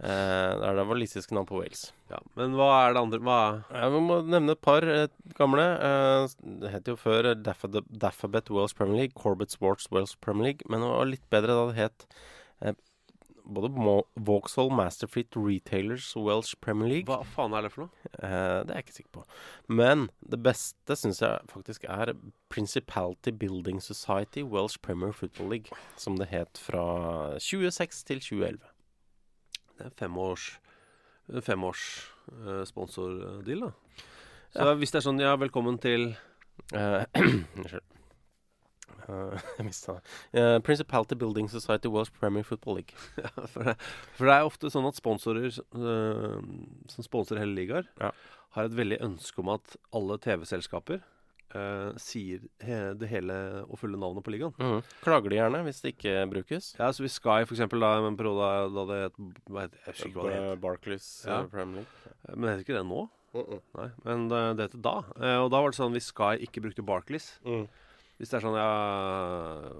C: Eh, det er det walisiske navn på Wales.
D: Ja, men hva er det andre Hva
C: Ja, vi må nevne et par eh, gamle. Eh, det het jo før Daffad- Daffabet Wales Premier League, Corbett Sports Wales Premier League, men det var litt bedre da det het eh, både Mo- Vauxhall Masterfleet Retailers Welsh Premier League.
D: Hva faen er det for noe?
C: Eh, det er jeg ikke sikker på. Men det beste syns jeg faktisk er Principality Building Society Welsh Premier Football League, som det het fra 2006 til 2011.
D: Femårs, femårs uh, sponsordeal, da. Så hvis det er sånn, ja, velkommen til
C: Eh, Unnskyld. Uh, jeg mista det. Uh, Principality Building Society Welsh Premier Football League.
D: ja, for, det, for det er ofte sånn at sponsorer uh, som sponser hele ligaer,
C: Ja.
D: har et veldig ønske om at alle TV-selskaper eh, sier he, det hele og fulle navnet på ligaen.
C: Mm. Klager de gjerne hvis det ikke brukes.
D: Ja, så hvis Sky for eksempel da, en periode da, da det het hva het- Jeg husker ikke hva det het.
C: Barclays
D: Ja.
C: eh, Premier League.
D: Men det heter ikke det nå?
C: Mhm.
D: Nei, men det, det heter da. Eh, og da var det sånn hvis Sky ikke brukte Barclays
C: Mm.
D: Hvis det er sånn ja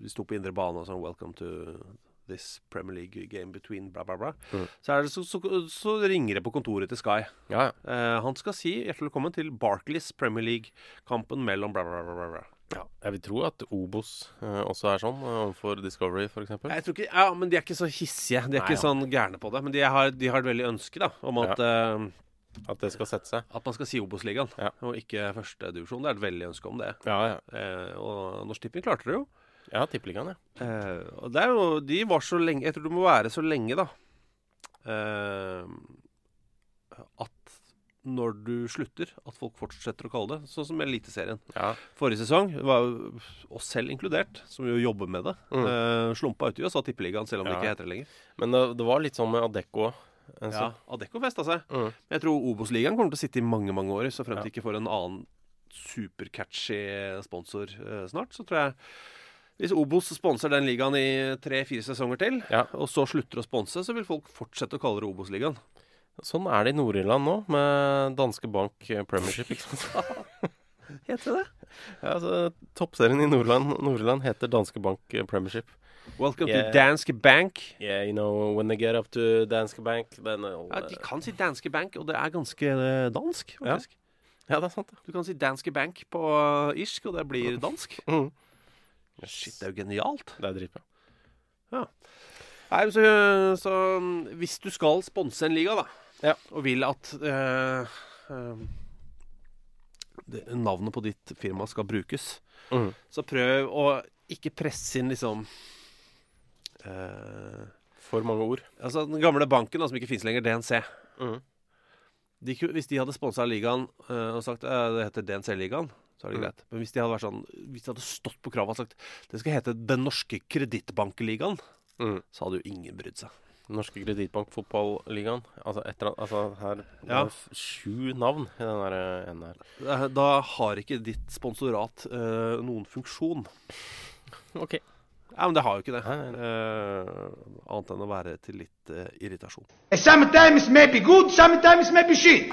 D: Vi sto på indre bane og sånn Welcome to this Premier League game between bla, bla, bla.
C: Mm.
D: Så, det, så, så, så ringer det på kontoret til Sky.
C: Ja, ja.
D: Eh, han skal si hjertelig velkommen til Barclays Premier League-kampen mellom bla, bla, bla, bla.
C: Ja, jeg vil tro at Obos eh, også er sånn, eh, overfor Discovery f.eks.
D: Tror ikke, ja, men De er ikke så hissige. De er
C: Nei,
D: ikke
C: ja.
D: sånn gærne på det. Men de har, de har et veldig ønske da om at, eh,
C: At det skal sette seg.
D: at man skal si Obos-ligaen,
C: Ja.
D: og ikke førstedivisjon. Det er et veldig ønske om det.
C: Ja, ja.
D: Eh, og Norsk Tipping klarte det jo.
C: Ja, Tippeligaen, ja.
D: Eh, og det er jo De var så lenge Jeg tror det må være så lenge, da. Eh, at når du slutter, at folk fortsetter å kalle det. Sånn som Eliteserien.
C: ja.
D: Forrige sesong var oss selv inkludert, som jo jobber med det.
C: Mm.
D: Eh, slumpa uti og sa Tippeligaen, selv om det ikke heter det lenger.
C: Men det, det var litt sånn med Adecco. Altså.
D: Ja, Adecco festa seg.
C: Mm.
D: Men jeg tror Obos-ligaen kommer til å sitte i mange mange år, så fremt
C: Ja.
D: ikke får en annen supercatchy sponsor eh, snart. Så tror jeg Hvis Obos sponser den ligaen i tre-fire sesonger til,
C: Ja.
D: og så slutter å sponse, så vil folk fortsette å kalle det Obos-ligaen.
C: Sånn er det i Nord-Irland nå, med Danske Bank Premiership. Ikke sant?
D: Heter det?
C: ja, altså, Toppserien i Nord-Irland heter Danske Bank Premiership.
D: Welcome
C: Yeah.
D: to Danske Bank.
C: Yeah, you know, when they get up to Danske Bank then they'll,
D: Ja, De kan si Danske Bank, og det er ganske eh, dansk, faktisk.
C: ja, det er sant.
D: Du kan si Danske Bank på eh, irsk, og det blir dansk.
C: Mm.
D: Shit, det er jo genialt.
C: Det er dritbra.
D: Nei, så, så hvis du skal sponse en liga, da,
C: Ja.
D: og vil at eh, eh, det, navnet på ditt firma skal brukes,
C: Mm.
D: så prøv å ikke presse inn liksom eh,
C: For mange ord.
D: Altså Den gamle banken da, som ikke fins lenger, DNC.
C: Mm.
D: De, hvis de hadde sponsa ligaen eh, og sagt eh, det heter DNC-ligaen, så er det
C: Mm.
D: greit. Men hvis de hadde vært sånn Hvis de hadde stått på kravet og sagt det skal hete Den norske kredittbankligaen,
C: Mm.
D: så hadde jo ingen brydd seg.
C: Norske kredittbankfotballigaen. Altså, etter, altså her
D: Ja.
C: er sju navn i den der eh, her.
D: Da- Da har ikke ditt sponsorat uh, noen funksjon.
C: Ok.
D: Ja, men det har jo ikke det. Eh, annet enn å være til litt uh, irritasjon.
E: Sometimes maybe good, sometimes maybe shit.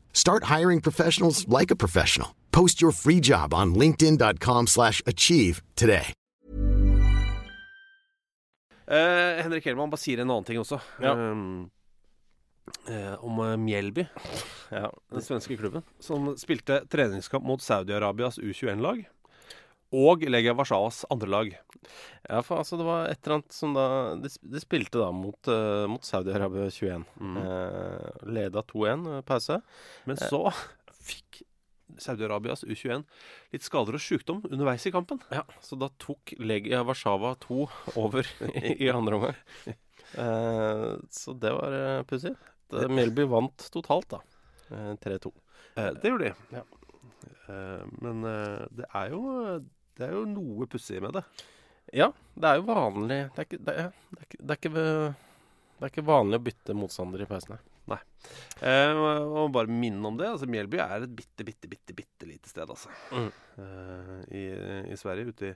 F: Start hiring professionals like a professional. Post your free job on linkedin.com/achieve slash achieve today.
D: Uh, Henrik Hellmann bare sier en annen ting også.
C: Ja.
D: Um, uh, om Mjelby,
C: Ja,
D: den svenske klubben, som spilte treningskamp mot Saudi-Arabias U21-lag. Og Legia Warszawas andre lag.
C: Ja, for altså det var et eller annet som da De, de spilte da mot, uh, mot Saudi-Arabia 21.
D: Mm.
C: Eh, leda 2-1, eh, pause.
D: Men så fikk Saudi-Arabias U21 litt skader og sykdom underveis i kampen.
C: Ja, så da tok Legia Warszawa 2 over i, i andre omgang. Eh, så det var uh, pussig. Melby vant totalt, da. Eh, 3-2.
D: Eh, det gjorde de.
C: Ja.
D: Eh, men eh, det er jo Det er jo noe pussig med det.
C: Ja, det er jo vanlig Det er ikke, det er, det er ikke, det er ikke, det er ikke vanlig å bytte motstander i pausene.
D: Eh, og bare minne om det. altså Mjelby er et bitte, bitte, bitte bitte lite sted, altså.
C: Mm.
D: Eh, i, I Sverige, ute i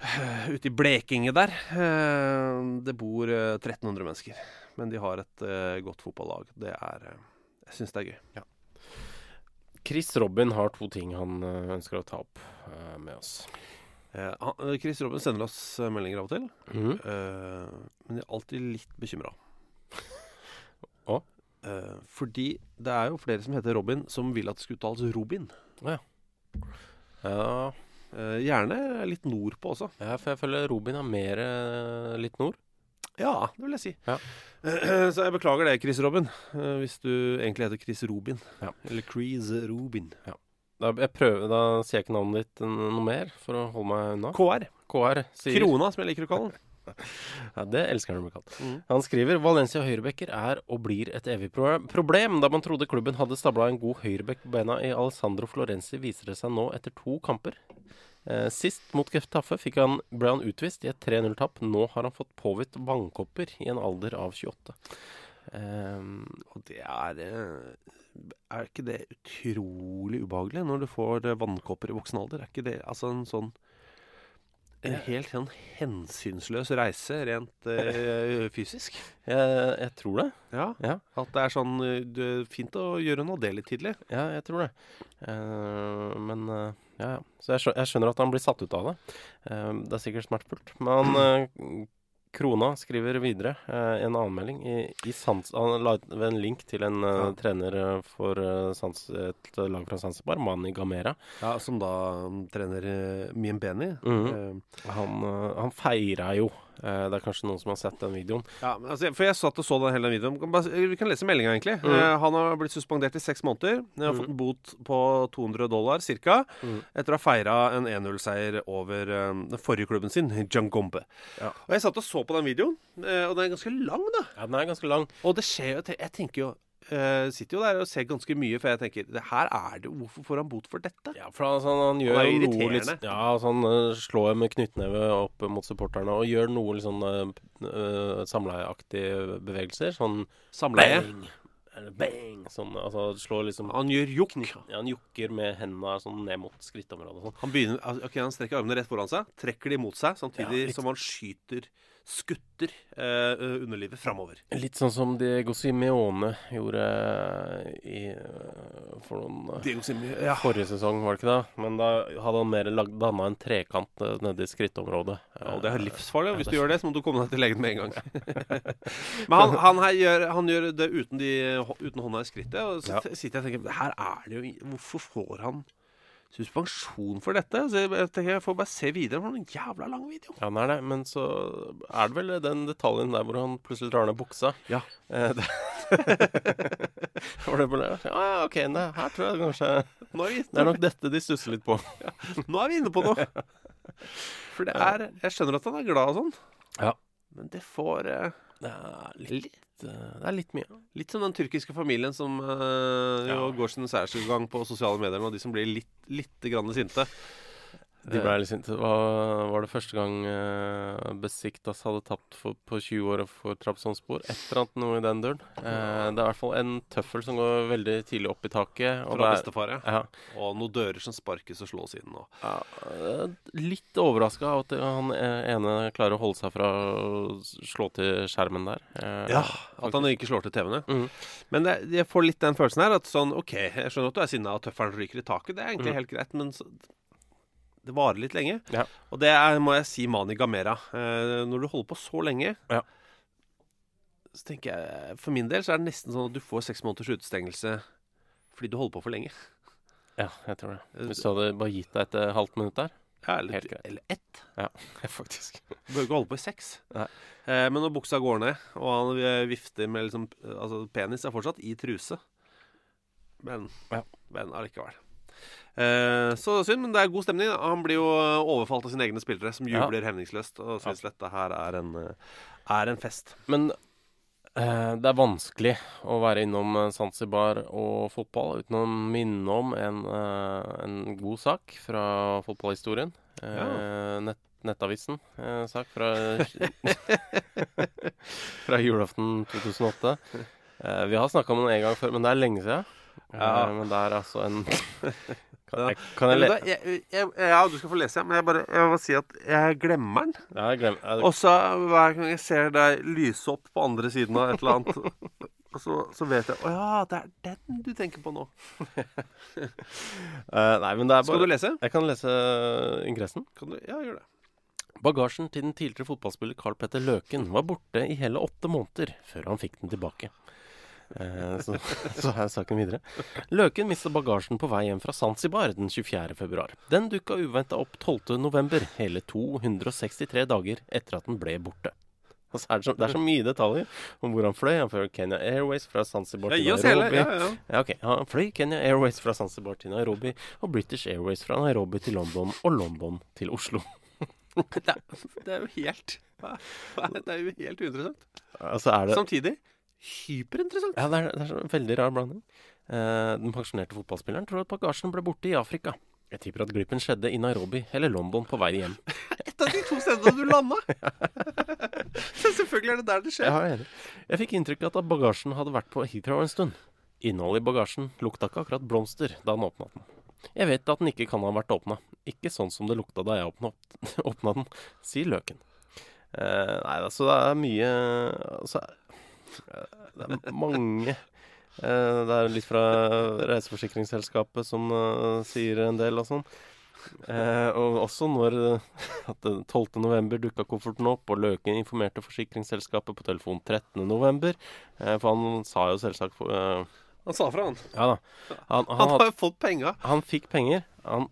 D: Ute i Blekinge der. Eh, det bor eh, 1300 mennesker. Men de har et eh, godt fotballag. Det er eh, Jeg syns det er gøy.
C: Chris Robin har to ting han eh, ønsker å ta opp eh, med oss.
D: Eh, eh, Chris Robin sender oss eh, meldinger av og til.
C: Mhm.
D: Eh, men jeg er alltid litt bekymra.
C: Å?
D: Eh, fordi det er jo flere som heter Robin, som vil at det skulle uttales Robin.
C: Ja,
D: Eh, gjerne litt nordpå også.
C: ja, for jeg føler Robin er mer litt nord.
D: Ja, det vil jeg si.
C: Ja.
D: Så jeg beklager det, Chris Robin, hvis du egentlig heter Chris Robin.
C: Ja.
D: Eller Chris Robin.
C: Da, prøver, da sier jeg ikke navnet ditt noe mer for å holde meg unna.
D: KR.
C: KR sier
D: Krona, som jeg liker å kalle den.
C: Ja, Det elsker han å bli kalt.
D: Mhm.
C: Han skriver Valencia høyrebekker er og blir et evig pro problem. Da man trodde klubben hadde stabla en god høyrebekk på beina i Alessandro Florenzi, viser det seg nå etter to kamper. Eh, sist mot Getafe ble han utvist i et 3-0-tap. Nå har han fått påvitt vannkopper i en alder av 28. Eh,
D: Og det er eh, Er ikke det utrolig ubehagelig når du får eh, vannkopper i voksen alder? Er ikke det altså en sånn en helt sånn hensynsløs reise rent eh, fysisk?
C: jeg, jeg tror det.
D: Ja.
C: Ja.
D: At det er sånn det er Fint å gjøre noe det litt tidlig.
C: Ja, jeg tror det. Uh, men uh, ja, ja. Så jeg, skjønner at han blir satt ut av det. Uh, det er sikkert smertefullt. Men eh, Krona skriver videre eh, en anmelding. I, i Sans han la ved en link til en eh,
D: Ja.
C: trener eh, for eh, Sans et lag fra Zanzibar, Mani Gamera.
D: Ja, Som da um, trener uh, Miembeni.
C: Mhm.
D: Eh,
C: Han, uh, han feira jo. Eh, det er kanskje noen som har sett den videoen.
D: Ja, men altså, for jeg satt og så den hele videoen. Vi kan lese meldinga, egentlig.
C: Mm.
D: Eh, han har blitt suspendert i seks måneder. Han har
C: Mm.
D: fått en bot på 200 dollar ca.
C: Mm.
D: etter å ha feira en 1-0-seier over eh, den forrige klubben sin, Jangombe.
C: Ja.
D: Og jeg satt og så på den videoen, og den er ganske lang, da.
C: Ja, den er ganske lang.
D: Og det skjer jo Jeg tenker jo eh, Sitter jo der og ser ganske mye, for jeg tenker det her er det Hvorfor får han bot for dette?
C: Ja, for altså, han gjør
D: Han
C: noe litt Ja, altså, han uh, slår med knyttneve opp mot supporterne og gjør noe litt sånn uh, samleieaktige bevegelser. Sånn
D: Samleie.
C: bang, eller bang, sånn, altså slår liksom
D: Han gjør jokk.
C: Ja, han jokker med hendene sånn ned mot skrittområdet sånn.
D: Han begynner, okay, ok, han strekker armene rett foran seg, trekker de mot seg, samtidig
C: Ja,
D: som han skyter skutter eh, underlivet framover.
C: Litt sånn som Diego Simeone gjorde i eh, for noen eh,
D: Diego Simeone, ja.
C: Forrige sesong, var det ikke det? Men da hadde han mer danna en trekant eh, nede i skrittområdet.
D: Ja, og det er
C: Eh,
D: livsfarlig. Hvis du gjør det, så må du komme deg til legen med en gang. Men han, han, her gjør, han gjør det uten, de, uten hånda i skrittet. Og så
C: Ja.
D: sitter jeg og tenker Her er det jo Hvorfor får han suspensjon for dette? Så jeg, jeg tenker jeg får bare se videre. For en jævla lang video.
C: Ja, den er det, men så er det vel den detaljen der hvor han plutselig drar ned buksa.
D: Ja.
C: Eh, det, var det bare ja, ja, OK, nei, her tror jeg kanskje
D: Nå er, vi,
C: Det er nok dette de stusser litt på.
D: nå er vi inne på noe. For det er Jeg skjønner at han er glad og sånn,
C: Ja.
D: men det får eh,
C: Det er litt, eh, det er litt mye.
D: Litt som den tyrkiske familien som uh,
C: Ja.
D: går sin særsgang på sosiale medier, og de som blir litt, litt grann sinte.
C: De ble litt sinte. Var, var det første gang uh, Besiktas hadde tapt for, på 20 år for Trabzonspor? Et eller annet noe i den duren. Eh, det er i hvert fall en tøffel som går veldig tidlig opp i taket. og
D: Fra bestefar, ja. Og noen dører som sparkes og slås inn. Og.
C: Ja, eh, litt overraska av at han eh, ene klarer å holde seg fra å slå til skjermen der. Eh,
D: Ja, At han ikke slår til TV-ene.
C: Mm.
D: Men det, jeg får litt den følelsen her at sånn OK, jeg skjønner at du er sinna og tøffelen ryker i taket. Det er egentlig
C: mm.
D: helt greit, men så, det varer litt lenge.
C: Ja.
D: Og det er, må jeg si, Mani Gamera. Eh, når du holder på så lenge,
C: Ja.
D: så tenker jeg For min del så er det nesten sånn at du får seks måneders utestengelse fordi du holder på for lenge.
C: Ja, jeg tror det. Hvis du hadde bare gitt deg et eh, halvt minutt der
D: Ja, eller,
C: Helt greit.
D: eller ett.
C: Ja, faktisk.
D: Du bør ikke holde på i seks. Eh, men når buksa går ned, og han eh, vifter med liksom Altså, penis er fortsatt i truse. Men
C: Ja.
D: Men allikevel. Eh, så synd, men det er god stemning. Han blir jo eh, overfalt av sine egne spillere, som jubler hemningsløst og syns dette her er en, eh, er en fest.
C: Men det er vanskelig å være innom Zanzibar og fotball uten å minne om en, en god sak fra fotballhistorien. Ja. nett, Nettavisen. Sak fra Fra julaften 2008. Eh, vi har snakka om den en gang før, men det er lenge siden.
D: Ja.
C: men det er altså en Kan jeg, kan jeg le...
D: jeg, ja, du skal få lese, men jeg, bare, jeg må si at jeg glemmer den.
C: Ja, jeg glemmer
D: Og så hver gang jeg ser deg lyse opp på andre siden av et eller annet, så, så vet jeg Å ja, det er den du tenker på nå.
C: uh, Nei, men det er bare
D: Skal du lese?
C: Jeg kan lese ingressen.
D: Kan du? Ja, gjør det.
C: Bagasjen til den tidligere fotballspiller Carl Petter Løken var borte i hele åtte måneder før han fikk den tilbake. Eh, så, så er saken videre. Løken mistet bagasjen på vei hjem fra Zanzibar den 24. februar. Den dukka uventa opp 12. november, hele 263 dager etter at den ble borte. Altså, er det, så, det er så mye detaljer om hvor han fløy. Han fløy Kenya Airways fra Zanzibar til. Nairobi.
D: Ja, ja.
C: Ja, Okay. Han fløy Kenya Airways fra Zanzibar til Nairobi og British Airways fra Nairobi til London og London til Oslo.
D: Det er, det er jo helt Det er jo helt uinteressant.
C: Altså er det
D: Samtidig hyperinteressant.
C: Ja, det er, det er en veldig rar blanding. Eh, den pensjonerte fotballspilleren tror at bagasjen ble borte i Afrika. Jeg tipper at glippen skjedde i Nairobi eller London på vei hjem.
D: Et av de to stedene du landa! Selvfølgelig er det der det skjer.
C: Jeg, er jeg fikk inntrykk av at bagasjen hadde vært på Heathrow en stund. Innholdet i bagasjen lukta ikke akkurat blomster da han åpna den. Jeg vet at den ikke kan ha vært åpna. Ikke sånn som det lukta da jeg åpna, åpna den, sier Løken. Eh, nei, altså det er mye altså, Det er mange eh, Det er litt fra Reiseforsikringsselskapet som eh, sier en del og sånn. Eh, og også når eh, at den 12. november dukka kofferten opp, og Løken informerte forsikringsselskapet på telefon 13. november. Eh, for han sa jo selvsagt eh,
D: Han sa fra, han.
C: Ja da. Han, han,
D: Han har jo fått penga.
C: han fikk penger. Han,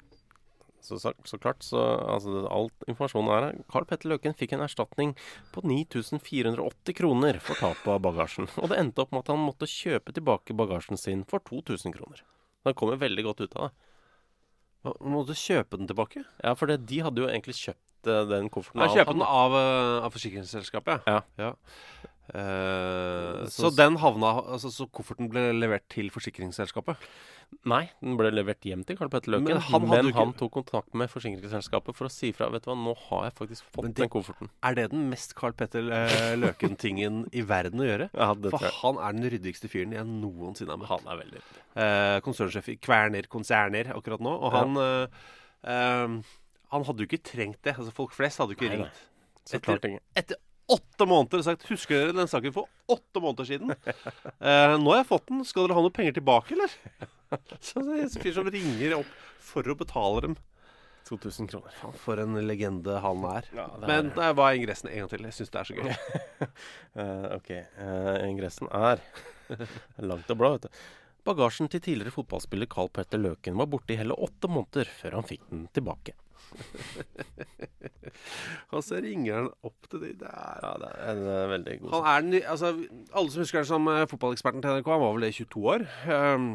C: så, så, så klart, så altså, Alt informasjonen er her. Carl Petter Løken fikk en erstatning på 9480 kroner for tapet av bagasjen. Og det endte opp med at han måtte kjøpe tilbake bagasjen sin for 2000 kroner. Han kommer veldig godt ut av det.
D: Måtte kjøpe den tilbake?
C: Ja, for det, de hadde jo egentlig kjøpt eh, den kofferten
D: Ja,
C: av
D: den av, eh, av forsikringsselskapet,
C: Ja.
D: ja. Eh,
C: Så-
D: så den havna altså, Så kofferten ble levert til forsikringsselskapet?
C: Nei, den ble levert hjem til Karl Petter Løken.
D: Men
C: Men
D: han
C: han,
D: jo ikke-
C: tok kontakt med forsikringsselskapet for å si fra. Vet du hva, nå har jeg faktisk fått
D: det-
C: den kofferten.
D: Er det den mest Carl Petter eh, Løken-tingen i verden å gjøre?
C: Ja,
D: For han er den ryddigste fyren jeg noensinne har møtt.
C: Han er veldig
D: Eh, konsernsjef i Kverner konserner akkurat nå. Og han eh, Han hadde jo ikke trengt det. Altså Folk flest hadde jo ikke
C: Nei, nei.
D: ringt.
C: Så
D: Etter-. Etter åtte måneder sagt 'Husker dere den saken for åtte måneder siden?' Eh, 'Nå har jeg fått den. Skal dere ha noe penger tilbake, eller?' Så det er en fyr som ringer opp for å betale dem.
C: 2000 kroner.
D: Faen, for en legende han er.
C: Ja, er-
D: Men nei, hva er ingressen en gang til? Jeg syns det er så gøy.
C: uh, ok. Uh, ingressen er langt og bra, vet du. Bagasjen til tidligere fotballspiller Carl Petter Løken var borte i hele åtte måneder før han fikk den tilbake.
D: Og så ringer han opp til de der.
C: Ja, det er en eh, veldig god
D: Han er den, altså, alle som husker han som eh, fotballeksperten til NRK, han var vel det i 22 år. Um,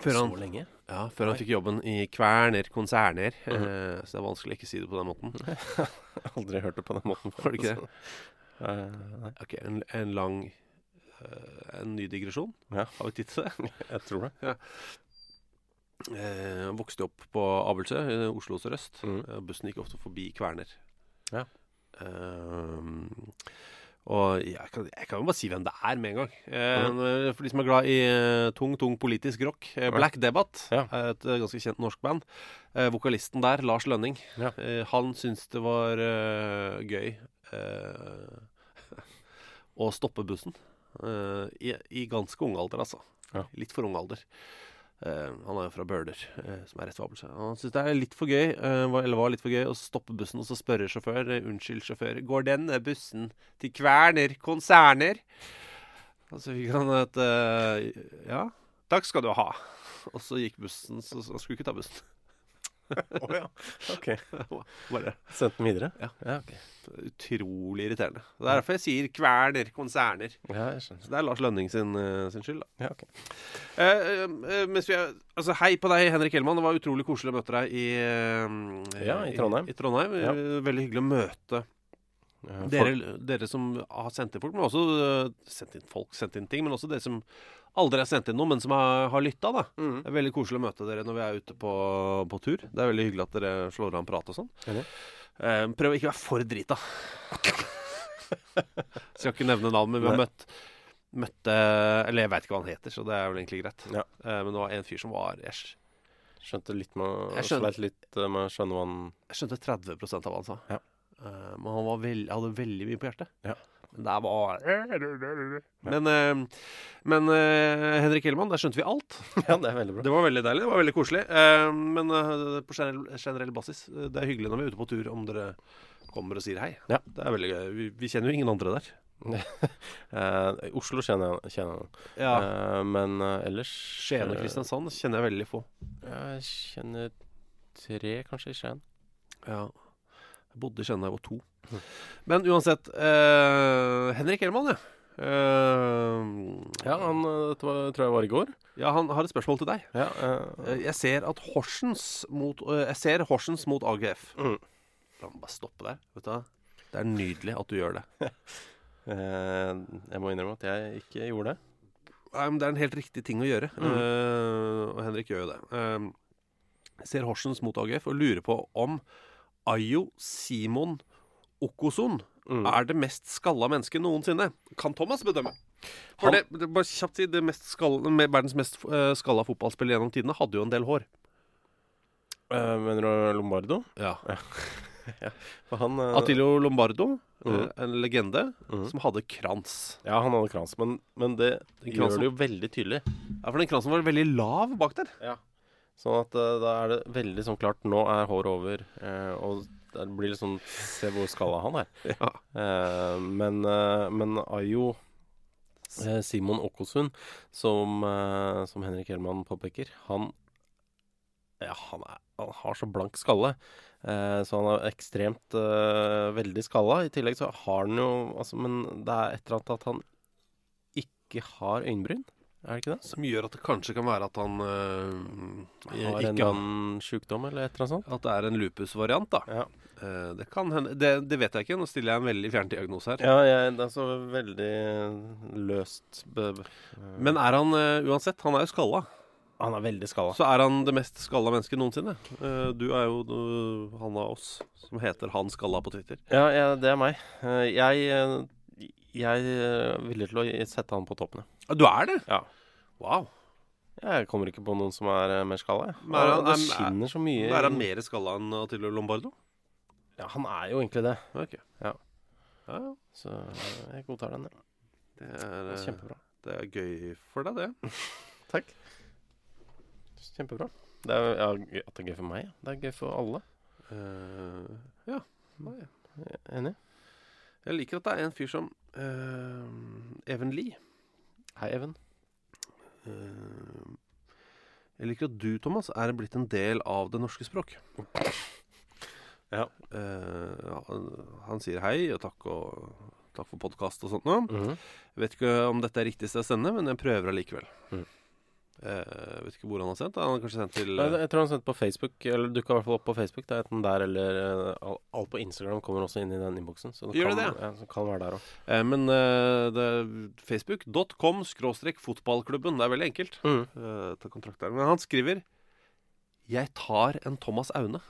D: før han,
C: Så lenge?
D: ja, før han fikk jobben i Kverner konserner.
C: Mhm.
D: Eh, så det er vanskelig å ikke si det på den måten.
C: Aldri hørt det på den måten før.
D: Har du ikke det?
C: så- Eh, nei,
D: Ok, En, en lang eh, En ny digresjon?
C: Ja.
D: Har vi tid til det?
C: jeg tror det.
D: Eh, vokste opp på Abelsø, i Oslo sørøst.
C: Mm.
D: Eh, bussen gikk ofte forbi Kverner.
C: Ja.
D: Um, og jeg kan, jeg kan jo bare si hvem det er med en gang. Eh, For de som er glad i eh, tung, tung politisk rock. Eh, Black Debate,
C: Ja.
D: et eh, ganske kjent norsk band. Eh, vokalisten der, Lars Lønning,
C: Ja.
D: eh, han syntes det var uh, gøy uh, å stoppe bussen. Uh, i, I ganske ung alder, altså.
C: Ja.
D: Litt for ung alder. Eh, han er jo fra Bøler, uh, som er rett ved Abelsø. Han syns det er litt for gøy uh, var, Eller var litt for gøy å stoppe bussen og så spørre sjåfør Unnskyld, sjåfør, går denne bussen til Kverner konserner? Og så fikk han et Ja, takk skal du ha. Og så gikk bussen, så han skulle ikke ta bussen.
C: Å ja. Ok.
D: Bare
C: Sendt den videre?
D: Ja.
C: ja okay.
D: utrolig irriterende. Det er derfor jeg sier Kverner konserner.
C: Ja, jeg skjønner.
D: Så det er Lars Lønning sin, eh, sin skyld, da.
C: Ja, ok.
D: Eh, eh, mens vi er, altså Hei på deg, Henrik Hellmann. Det var utrolig koselig å møte deg i, eh,
C: Ja, i Trondheim.
D: I, Trondheim.
C: Ja.
D: Eh, Veldig hyggelig å møte dere, dere som har sendt inn folk, men også eh, sendt inn folk, sendt inn ting. Men også dere som aldri har sendt inn noe, men som har, har lytta. da.
C: Mm.
D: Det er veldig koselig å møte dere når vi er ute på, på tur. Det er veldig hyggelig at dere slår av en prat og sånn. Eh, prøv å ikke være for drita. Skal ikke nevne navn, men vi har møtt Møtte Eller jeg veit ikke hva han heter, så det er vel egentlig greit.
C: Ja.
D: Eh, men det var en fyr som var æsj.
C: Skjønte litt med
D: Jeg skjønner-
C: Sleit litt eh, med å skjønne hva han
D: jeg skjønte 30 av hva han sa.
C: Ja.
D: Eh, men han var veld, hadde veldig mye på hjertet.
C: Ja.
D: Men det var Men, uh, men uh, Henrik Hellmann, der skjønte vi alt.
C: Ja, det er veldig bra.
D: Det var veldig deilig. Det var veldig koselig. Men på generell, generell basis, det er hyggelig når vi er ute på tur om dere kommer og sier hei.
C: Ja.
D: Det er veldig gøy. Vi, vi kjenner jo ingen andre der.
C: Oslo kjenner jeg, kjenner jeg.
D: Ja.
C: Men ellers
D: Skien og Kristiansand kjenner jeg veldig få.
C: Jeg kjenner tre, kanskje, i Skien.
D: Ja. Jeg bodde i Skien da jeg var to. Men uansett eh, Henrik Hellmann, ja. Eh,
C: Ja, han, eh, dette var, tror jeg var i går.
D: ja, han har et spørsmål til deg.
C: Ja, eh,
D: Eh, Jeg ser at Horsens mot eh, Jeg ser Horsens mot AGF.
C: Mm.
D: La meg bare stoppe der. Vet du hva? Det er nydelig at du gjør det.
C: jeg må innrømme at jeg ikke gjorde det.
D: Nei, men Det er en helt riktig ting å gjøre.
C: Mm.
D: Uh, og Henrik gjør jo det. Uh, ser Horsens mot AGF og lurer på om Ayo Simon Okoson
C: Mm.
D: er det mest skalla mennesket noensinne. Kan Thomas bedømme? For
C: Han-
D: det, bare kjapt si, det mest skalla, verdens mest uh, skalla fotballspiller gjennom tidene hadde jo en del hår.
C: Uh, mener du Lombardo?
D: Ja.
C: ja. han uh,
D: Atilio Lombardo,
C: Mm.
D: en legende,
C: Mm.
D: som hadde krans.
C: Ja, han hadde krans, men, men det gjør det jo veldig tydelig.
D: Ja, For den kransen var veldig lav bak der.
C: Sånn at eh, da er det veldig sånn klart Nå er håret over, eh, og det blir litt sånn Se hvor skalla han er.
D: Ja.
C: Eh, men, men Ayo Simon Okosun, som, som Henrik Hellmann påpeker, han ja, han, er, han har så blank skalle. Eh, så han er ekstremt eh, veldig skalla. I tillegg så har han jo altså, Men det er et eller annet at han ikke har øyenbryn. Er det ikke det?
D: Som gjør at det kanskje kan være at han øh,
C: Har en
D: ikke
C: annen sjukdom eller et eller annet sånt?
D: At det er en lupusvariant, da.
C: Ja.
D: Uh, det kan hende det, det vet jeg ikke. Nå stiller jeg en veldig fjerndiagnose her.
C: Ja, jeg, det er så veldig løst be, be,
D: Men er han uh, uansett Han er jo skalla.
C: Han er veldig skalla.
D: Så er han det mest skalla mennesket noensinne. Eh, du er jo han av oss som heter Han Skalla på Twitter.
C: Ja, ja, det er meg. Eh, Jeg, eh, jeg er villig til å sette han på toppen, ja.
D: Du er det?
C: Ja.
D: Wow.
C: Jeg kommer ikke på noen som er eh, mer skalla, jeg.
D: Men er han-
C: det
D: er-
C: skinner så mye.
D: Er han mer skalla enn Atilio Lombardo?
C: Ja, han er jo egentlig det.
D: Ok.
C: Ja.
D: Ja, ja.
C: Så eh, jeg godtar den, ja.
D: Det er,
C: Det
D: øh,
C: Kjempebra.
D: det er gøy for deg, det.
C: Takk. Kjempebra. Det er, ja, gøy- at det er gøy for meg, ja. Det er gøy for alle.
D: Eh, ja. Nei.
C: Enig?
D: Jeg liker at det er en fyr som eh, Even Lie.
C: Hei, Even.
D: Eh, jeg liker at du, Thomas, er blitt en del av det norske språk.
C: Ja.
D: Eh, han, sier hei og takk, og takk for podkast og sånt noe.
C: Mhm.
D: Jeg vet ikke om dette er riktig sted å sende, men jeg prøver allikevel.
C: Mhm.
D: Eh, jeg vet ikke hvor han har sendt. Han har kanskje sendt til
C: Nei, Jeg tror han har sendt på Facebook, eller dukka i hvert fall opp på Facebook. Det er enten der eller eh, Alt på Instagram kommer også inn i den innboksen. Så det
D: Gjør
C: kan,
D: det?
C: Ja, så kan være der òg.
D: eh, Men eh, det er facebook.com skråstrek fotballklubben. Det er veldig enkelt.
C: Mm.
D: eh, ta kontakt der. Men han skriver Jeg tar en Thomas Aune.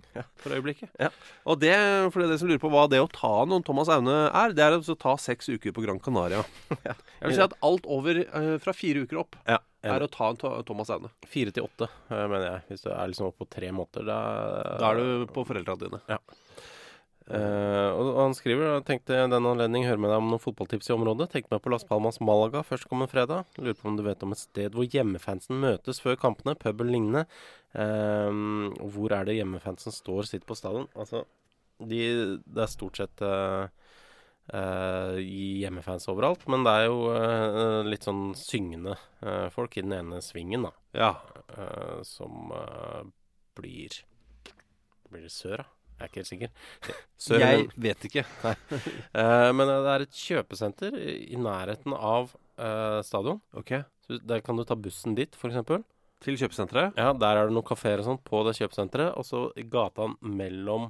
D: For øyeblikket.
C: Ja.
D: Og det, for det er det som lurer på hva det å ta noen Thomas Aune er, det er å ta seks uker på Gran Canaria. Jeg vil si at alt over eh, fra fire uker opp
C: Ja,
D: er å ta en Thomas Aune.
C: Fire til åtte, eh, mener jeg. Hvis du er liksom oppe på tre måneder, da
D: Da er du på foreldrene dine.
C: Ja. Uh, og, han skriver tenkte i den anledning høre med deg om noen fotballtips i området. Tenkte meg på Las Palmas Malaga førstkommende fredag. Lurer på om du vet om et sted hvor hjemmefansen møtes før kampene, pub eller lignende. Uh, hvor er det hjemmefansen står sitter på stadion? Altså, de, det er stort sett eh, eh, hjemmefans overalt, men det er jo eh, litt sånn syngende eh, folk i den ene svingen, da.
D: Ja.
C: som blir Blir det sør, da? Jeg er ikke helt sikker. Sør,
D: Jeg
C: men-
D: vet ikke.
C: Nei. Eh, men det er et kjøpesenter i i nærheten av uh, stadion.
D: Ok.
C: Så der kan du ta bussen dit, f.eks.
D: Til kjøpesenteret?
C: Ja, der er det noen kafeer og sånt på det kjøpesenteret. Og så i gata mellom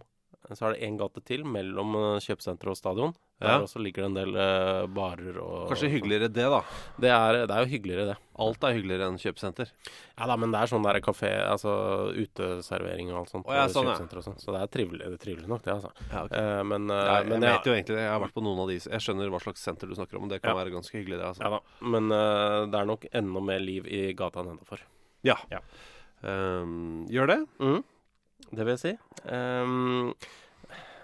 C: Så er det én gate til mellom eh, kjøpesenteret og stadion. Der
D: Ja.
C: også ligger det en del eh, barer og
D: Kanskje hyggeligere det, da.
C: Det er, det er jo hyggeligere, det.
D: Alt er hyggeligere enn kjøpesenter.
C: Ja da, men det er sånn der kafé, altså uteservering og alt sånt.
D: Å, ja, sånn, ja.
C: sånn. Så det er trivelig, det er trivelig nok, det, altså.
D: Ja, okay.
C: Eh, men,
D: Ja, jeg
C: men ja,
D: vet jo egentlig det. Jeg har vært på noen av de Jeg skjønner hva slags senter du snakker om, det kan være ganske hyggelig, det. altså.
C: ja da. Men det er nok enda mer liv i gata enn enda
D: Ja.
C: Ja.
D: Um, gjør det?
C: Mhm. Det vil jeg si. Um,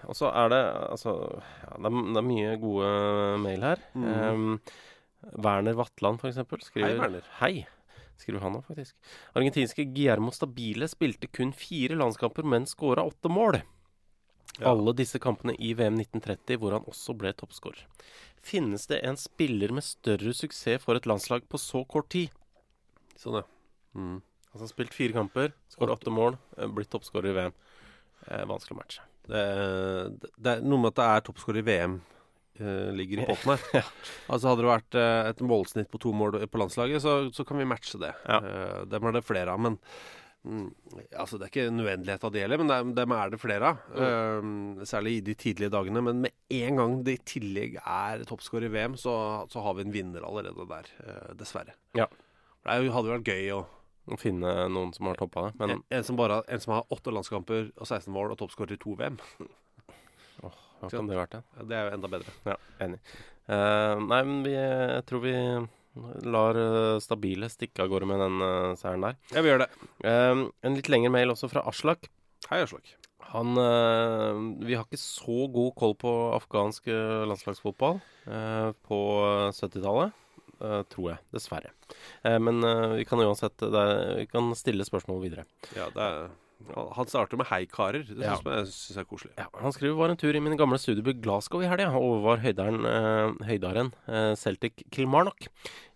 C: og så er det altså ja, det, er, det er mye gode mail her.
D: Mm.
C: Um, Werner Vatland, eksempel, skriver
D: Hei, Werner.
C: Hei. Skriver han òg, faktisk. Argentinske Guillermo Stabile spilte kun fire landskamper, men skåra åtte mål.
D: Ja.
C: Alle disse kampene i VM 1930, hvor han også ble toppskårer. Finnes det en spiller med større suksess for et landslag på så kort tid?
D: Sånn, ja. Mm.
C: Altså spilt fire kamper, skåret åtte mål, eh, blitt toppskårer i VM. Eh, vanskelig å matche.
D: Det, det er noe med at det er toppskårer i VM eh, ligger i potten her. Altså Hadde det vært eh, et målsnitt på to mål på landslaget, så, så kan vi matche det.
C: Ja.
D: Eh, dem er det flere av. Men mm, altså det er ikke en uendelighet av det heller, men dem, dem er det flere av. Eh, særlig i de tidlige dagene. Men med en gang det i tillegg er toppskårer i VM, så, så har vi en vinner allerede der. dessverre.
C: Ja.
D: Det hadde jo vært gøy å
C: Å finne noen som har toppa det. Men
D: en, en, som bare, en som har åtte landskamper og 16 mål og toppskårer i to VM.
C: hva kan det vært? Ja?
D: Det er jo enda bedre.
C: Ja, enig. Uh, nei, men vi, jeg tror vi lar eh, Stabile stikke av gårde med den uh, seieren der.
D: Ja, vi gjør det.
C: En litt lengre mail også fra Aslak.
D: Hei, Aslak.
C: Han Vi har ikke så god koll på afghansk landslagsfotball på 70-tallet. Eh, tror jeg. Dessverre. Eh, men eh, vi kan uansett det er, Vi kan stille spørsmål videre.
D: Ja, det er, han starter med 'hei, karer'. Det
C: Ja.
D: jeg, synes er koselig.
C: Ja, han skriver var en tur i min gamle studieby Glasgow i helga, og var høydaren, eh, høydaren eh, Celtic Kilmarnock.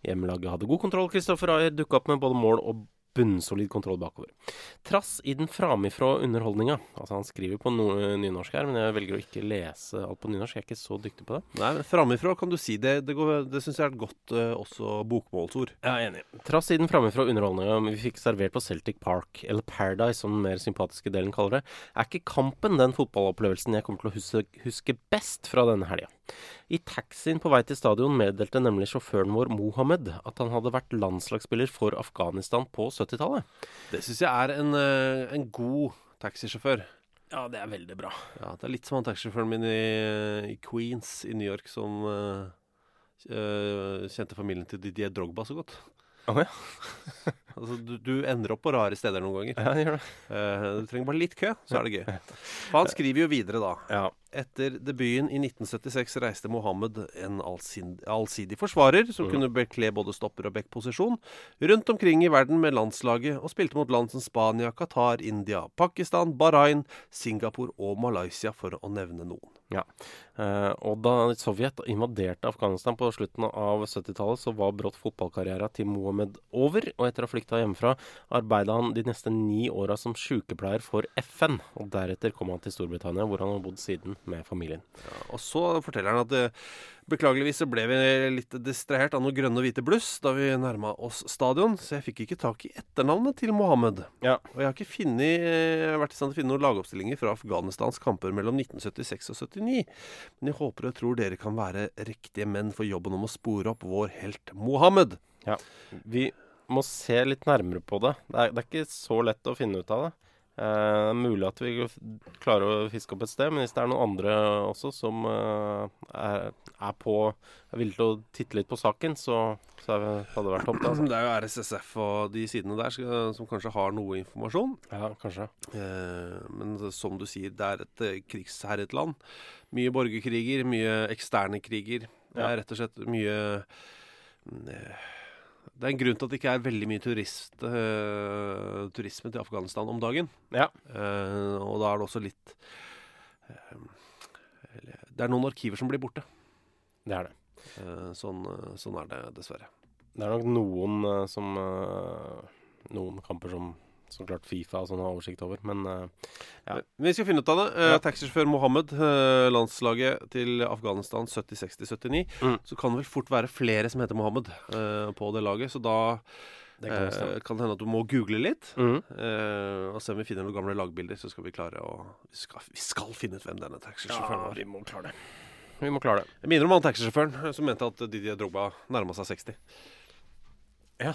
C: Hjemmelaget hadde god kontroll. Kristoffer Ayer dukka opp med både mål og bunnsolid kontroll bakover. Trass i den framifrå underholdninga Altså, han skriver på no nynorsk her, men jeg velger å ikke lese alt på nynorsk. Jeg er ikke så dyktig på det.
D: Nei, men Framifrå kan du si det. Det, går- det syns jeg er et godt uh, også bokmålsord.
C: Jeg er enig. Trass i den framifrå underholdninga vi fikk servert på Celtic Park, eller Paradise som den mer sympatiske delen kaller det, er ikke kampen den fotballopplevelsen jeg kommer til å huske, huske best fra denne helga. I taxien på vei til stadion meddelte nemlig sjåføren vår Mohammed at han hadde vært landslagsspiller for Afghanistan på 70-tallet.
D: Det syns jeg er en, eh, en god taxisjåfør.
C: Ja, det er veldig bra.
D: Ja, Det er litt som han taxisjåføren min i, i Queens i New York som eh, kjente familien til Didier Drogba så godt.
C: Å ja.
D: Altså, du, du ender opp på rare steder noen ganger.
C: Ja, gjør det.
D: Uh, du trenger bare litt kø, så er det gøy. Han skriver jo videre, da.
C: Ja.
D: Etter debuten i 1976 reiste Mohammed, en allsidig, allsidig forsvarer som kunne bekle både stopper- og backposisjon, rundt omkring i verden med landslaget og spilte mot land som Spania, Qatar, India, Pakistan, Bahrain, Singapore og Malaysia, for å nevne noen.
C: Ja. Eh, og da Sovjet invaderte Afghanistan på slutten av 70-tallet, så var brått fotballkarrieren til Mohammed over. Og etter å ha flykta hjemmefra arbeida han de neste ni åra som sykepleier for FN. Og deretter kom han til Storbritannia, hvor han har bodd siden med familien.
D: Ja, og så forteller han at eh, beklageligvis så ble vi litt distrahert av noe grønne og hvite bluss da vi nærma oss stadion, så jeg fikk ikke tak i etternavnet til Mohammed.
C: Ja.
D: Og jeg har ikke funnet, eh, vært i stand til å finne noen lagoppstillinger fra Afghanistans kamper mellom 1976 og 79. Men jeg håper og tror dere kan være riktige menn for jobben om å spore opp vår helt Mohammed.
C: Ja. Vi må se litt nærmere på det. Det er, det er ikke så lett å finne ut av det. Er mulig at vi klarer å fiske opp et sted, men hvis det er noen andre også som eh, er, er på er villig til å titte litt på saken, så, så hadde det vært topp. det, Altså.
D: Det er jo RSSF og de sidene der som kanskje har noe informasjon.
C: Ja, kanskje.
D: Eh, men som du sier, det er et krigsherjet land. Mye borgerkriger, mye eksterne kriger. Det er rett og slett mye mm, Det er en grunn til at det ikke er veldig mye turist, uh, turisme til Afghanistan om dagen.
C: Ja.
D: Uh, og da er det også litt uh, Det er noen arkiver som blir borte.
C: Det er det.
D: Sånn, sånn er det dessverre.
C: Det er nok noen som Noen kamper som så klart Fifa og sånn har oversikt over, men uh, ja.
D: Vi skal finne ut av det.
C: Uh,
D: Taxisjåfør Mohammed, uh, landslaget til Afghanistan 70, 60, 79.
C: Mm.
D: Så kan det vel fort være flere som heter Mohammed uh, på det laget. Så da
C: Det kan
D: eh, kan det hende at du må google litt.
C: Mm.
D: eh, og se om vi finner noen gamle lagbilder, så skal vi klare å Vi skal, vi skal finne ut hvem denne taxisjåføren var.
C: Ja, vi må klare det. Vi må klare det.
D: Jeg minner om han taxisjåføren som mente at Didier Drogba nærma seg 60.
C: Ja.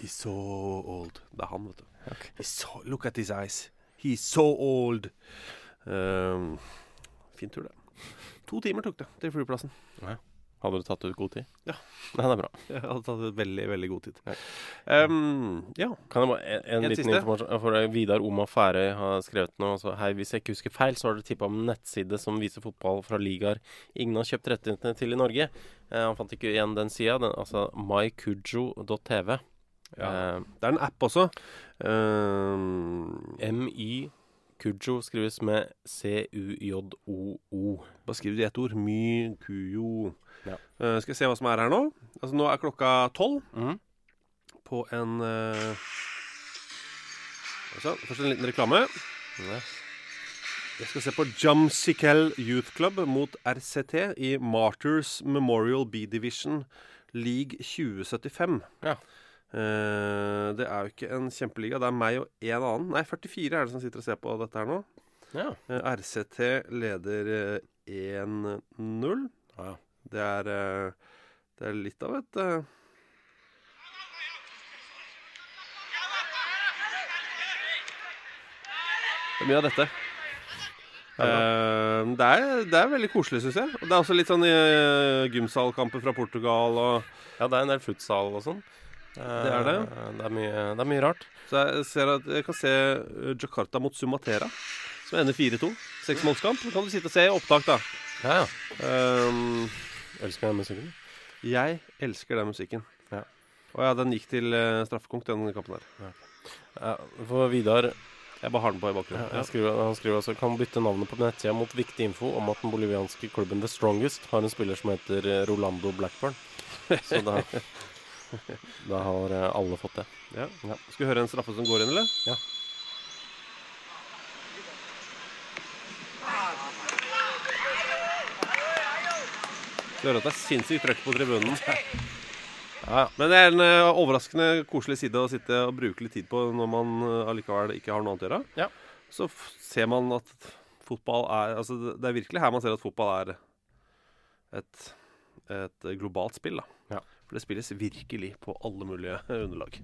D: He's so old. Det er han, vet du. He's so, look at his eyes. He's so old. Um, fin tur, det. To timer tok det til flyplassen.
C: Hadde du tatt ut god tid?
D: Ja.
C: Nei, det er bra.
D: Jeg hadde tatt ut veldig, veldig god tid.
C: Ja.
D: Um, ja.
C: Kan jeg bare, en, en,
D: En
C: liten
D: siste?
C: informasjon for Vidar Oma Færøy har skrevet noe. Altså, hei, hvis jeg ikke husker feil, så har dere tippa om en nettside som viser fotball fra ligaer ingen har kjøpt rettighetene til i Norge. Eh, han fant ikke igjen den sida. Altså mykujo.tv.
D: Ja.
C: Uh,
D: Det er en app også. Uh,
C: MY Kujo skrives med C-U-J-O-O.
D: Bare skriv det i ett ord. My-kujo.
C: Ja.
D: Uh, skal vi se hva som er her nå. Altså Nå er klokka tolv
C: Mhm.
D: på en Først en liten reklame.
C: Ja.
D: Jeg skal se på Jumsikel Youth Club mot RCT i Martyrs Memorial B-Division League 2075.
C: Ja.
D: Eh, det er jo ikke en kjempeliga. Det er meg og en annen. Nei, 44 er det som sitter og ser på dette her nå.
C: Ja.
D: Uh, RCT leder eh, 1-0.
C: Ja.
D: Det er eh, Det er litt av et eh, Det er mye av dette. Eh, det, er, det er veldig koselig, syns jeg. Og Det er også litt sånn uh, gymsalkamper fra Portugal og
C: ja, det er en del futsal og sånn. Eh,
D: Det er det.
C: Det er mye, det er mye rart.
D: Så jeg, ser at jeg kan se eh, Jakarta mot Sumatera, som ender 4-2. Seksmålskamp. Kan du sitte og se i opptak, da.
C: Ja, ja.
D: Um,
C: Elsker den musikken.
D: jeg elsker den musikken.
C: Ja.
D: Og ja, den gikk til uh, straffekonk, den kampen der.
C: Ja, for Vidar
D: Jeg bare har den på i bakgrunnen.
C: Ja, han, skriver, han skriver altså kan bytte navnet på nettsida mot viktig info om at den bolivianske klubben The Strongest har en spiller som heter eh, Rolando Blackburn. Så da, da har eh, alle fått det.
D: Ja.
C: Ja.
D: Skal vi høre en straffe som går inn, eller?
C: Ja.
D: Du hører at det er sinnssykt trøkk på tribunen.
C: Ja,
D: Men det er en uh, overraskende koselig side å sitte og bruke litt tid på når man uh, allikevel ikke har noe annet å gjøre.
C: Ja.
D: Så ser man at fotball er Altså, det det er virkelig her man ser at fotball er et, et globalt spill, da. For det spilles virkelig på alle mulige underlag.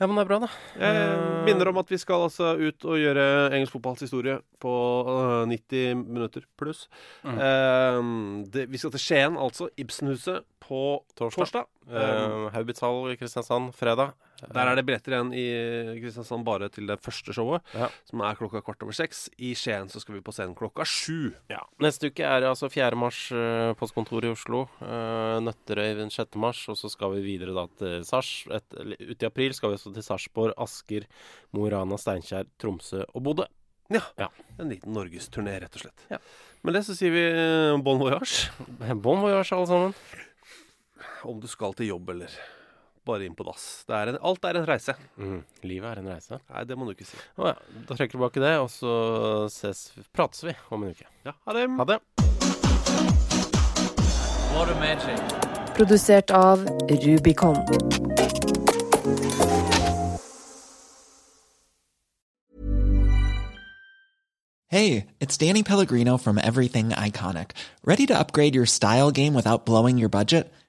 C: ja, men det er bra, da.
D: Jeg
C: Eh,
D: minner om at vi skal altså ut og gjøre engelsk fotballs historie på øh, 90 minutter pluss.
C: Mm.
D: Eh, det, vi skal til Skien, altså. Ibsenhuset på
C: Torsdag.
D: torsdag.
C: Eh, Haubitshall i Kristiansand fredag.
D: Der er det billetter igjen i Kristiansand bare til det første showet,
C: Ja.
D: som er klokka kvart over seks. I Skien så skal vi på scenen klokka sju.
C: Ja. Neste uke er det altså 4. mars, postkontoret i Oslo. Uh, Nøtterøy den 6. mars, og så skal vi videre da til Sars. Et, ut i april skal vi også til Sarpsborg, Asker, Mo i Rana, Steinkjer, Tromsø og Bodø.
D: Ja.
C: Ja.
D: En liten norgesturné, rett og slett.
C: Ja.
D: Med det så sier vi eh, bon voyage.
C: Bon voyage, alle sammen.
D: Om du skal til jobb eller bare inn på dass. Det er en, alt er en reise.
C: Mm. Livet er en reise.
D: Nei, det må du ikke si.
C: Å ja. Da trekker vi tilbake det, og så ses, prates vi om en uke.
D: Ja, ha det.
C: Ha det.
G: What a magic.
H: Produsert av Rubicon.
I: Hey, it's Danny Pellegrino from Everything Iconic. Ready to upgrade your style game without blowing your budget?